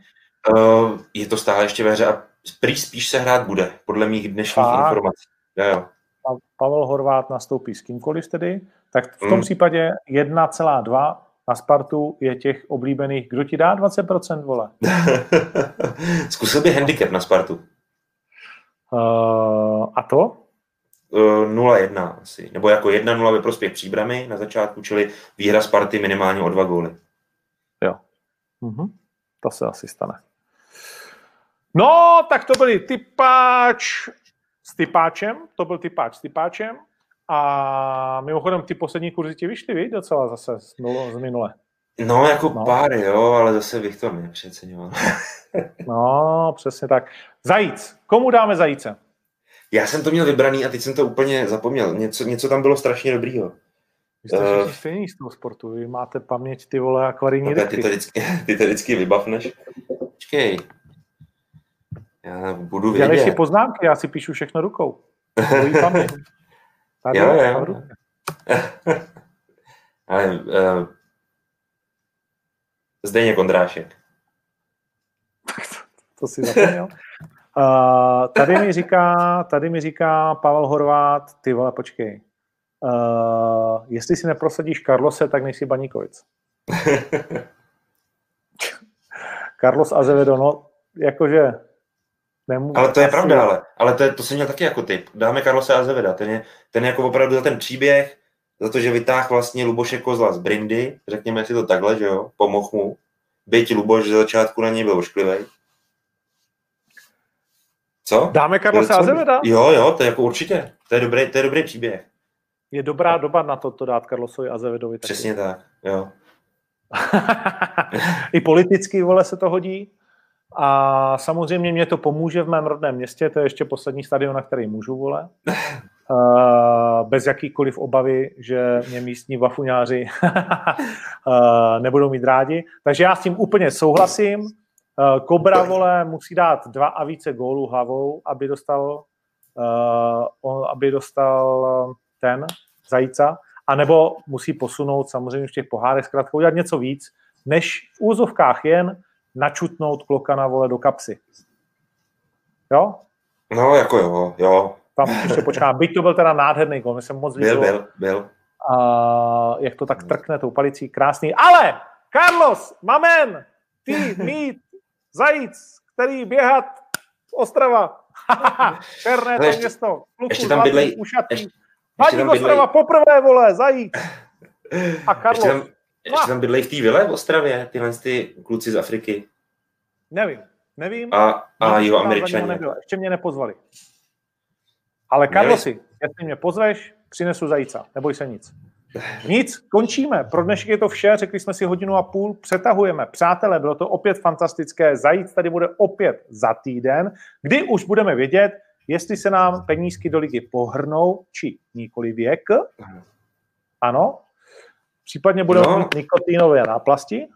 Uh, je to stále ještě ve hře a prý spíš se hrát bude, podle mých dnešních a, informací. Jo, jo. A Pavel Horvát nastoupí s kýmkoliv tedy, tak v tom mm. případě 1,2 na Spartu je těch oblíbených. Kdo ti dá 20%, vole? Zkusil by handicap na Spartu. Uh, a to? 0-1 asi, nebo jako 1-0 ve prospěch příbramy na začátku, čili výhra Sparty minimálně o dva góly. Jo. Mhm. To se asi stane. No, tak to byli typáč s typáčem, to byl typáč s typáčem a mimochodem ty poslední kurzy ti vyšly, víš, docela zase z, z minule. No, jako no. pár, jo, ale zase bych to nepřeceňoval. no, přesně tak. Zajíc. Komu dáme zajíce? Já jsem to měl vybraný a teď jsem to úplně zapomněl. Něco, něco tam bylo strašně dobrýho. Vy jste uh, stejný z toho sportu, vy máte paměť ty vole akvarijní ty to, vždycky, ty to vždycky vybavneš. Počkej. Já budu vědět. Dělej si poznámky, já si píšu všechno rukou. Tady jo, jo. Ale uh, Zdeněk Ondrášek. to, to si zapomněl. Uh, tady mi říká, tady mi říká Pavel Horvát, ty vole, počkej. Uh, jestli si neprosadíš Karlose, tak nejsi Baníkovic. Carlos Azevedo, no, jakože nemůžu. Ale to je asi... pravda, ale, ale to, je, to jsem měl taky jako typ. Dáme Carlose Azeveda, ten je, ten je jako opravdu za ten příběh, za to, že vytáhl vlastně Luboše Kozla z Brindy, řekněme si to takhle, že jo, pomohl mu. Byť Luboš ze začátku na něj byl ošklivý. Co? Dáme Karlose Azeveda? Jo, jo, to je jako určitě. To je dobrý, to je dobrý příběh. Je dobrá doba na to, to dát Carlosovi Azevedovi. Taky. Přesně tak, jo. I politicky, vole, se to hodí. A samozřejmě mě to pomůže v mém rodném městě, to je ještě poslední stadion, na který můžu, vole. Bez jakýkoliv obavy, že mě místní vafuňáři nebudou mít rádi. Takže já s tím úplně souhlasím. Kobra, vole, musí dát dva a více gólů hlavou, aby dostal, aby dostal ten zajíca, anebo musí posunout samozřejmě v těch pohárech, zkrátka udělat něco víc, než v úzovkách jen načutnout klokana vole do kapsy. Jo? No, jako jo, jo. Tam ještě počká. Byť to byl teda nádherný gol, mi se moc líbil. Byl, byl, byl. A jak to tak trkne tou palicí, krásný. Ale, Carlos, mamen, ty mít zajíc, který běhat Ostrava. Černé to ještě, město. Kluku, ještě tam bydlej, ještě, Vadí Ostrava poprvé, vole, zajíc. A Carlos. Ještě tam, ještě tam bydlej v té vile v Ostravě, tyhle ty kluci z Afriky. Nevím, nevím. A, a jo, američani. Ještě mě nepozvali. Ale Karlosi, jestli mě pozveš, přinesu zajíca, neboj se nic. Nic, končíme. Pro dnešek je to vše, řekli jsme si hodinu a půl, přetahujeme. Přátelé, bylo to opět fantastické. Zajít tady bude opět za týden, kdy už budeme vědět, jestli se nám penízky do ligy pohrnou, či nikoli věk. Ano. Případně budeme no. mít nikotínové náplasti.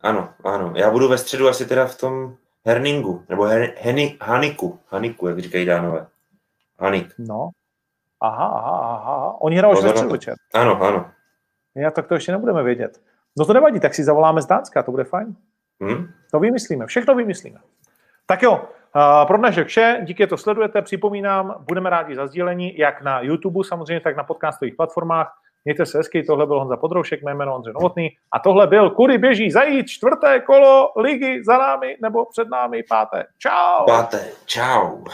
Ano, ano. Já budu ve středu asi teda v tom Herningu, nebo her, heni, Haniku, Haniku, jak říkají dánové. Hanik. No. Aha, aha, aha. Oni hrajou ve středu večer. Ano, ano. Já tak to ještě nebudeme vědět. No to nevadí, tak si zavoláme z Dánska, to bude fajn. Hmm? To vymyslíme, všechno vymyslíme. Tak jo, uh, pro dnešek vše, díky, že to sledujete, připomínám, budeme rádi za sdílení, jak na YouTube samozřejmě, tak na podcastových platformách. Mějte se hezky, tohle byl Honza Podroušek, mé jméno Ondřej Novotný a tohle byl Kudy běží zajít čtvrté kolo ligy za námi nebo před námi páté. Čau! Páté, čau.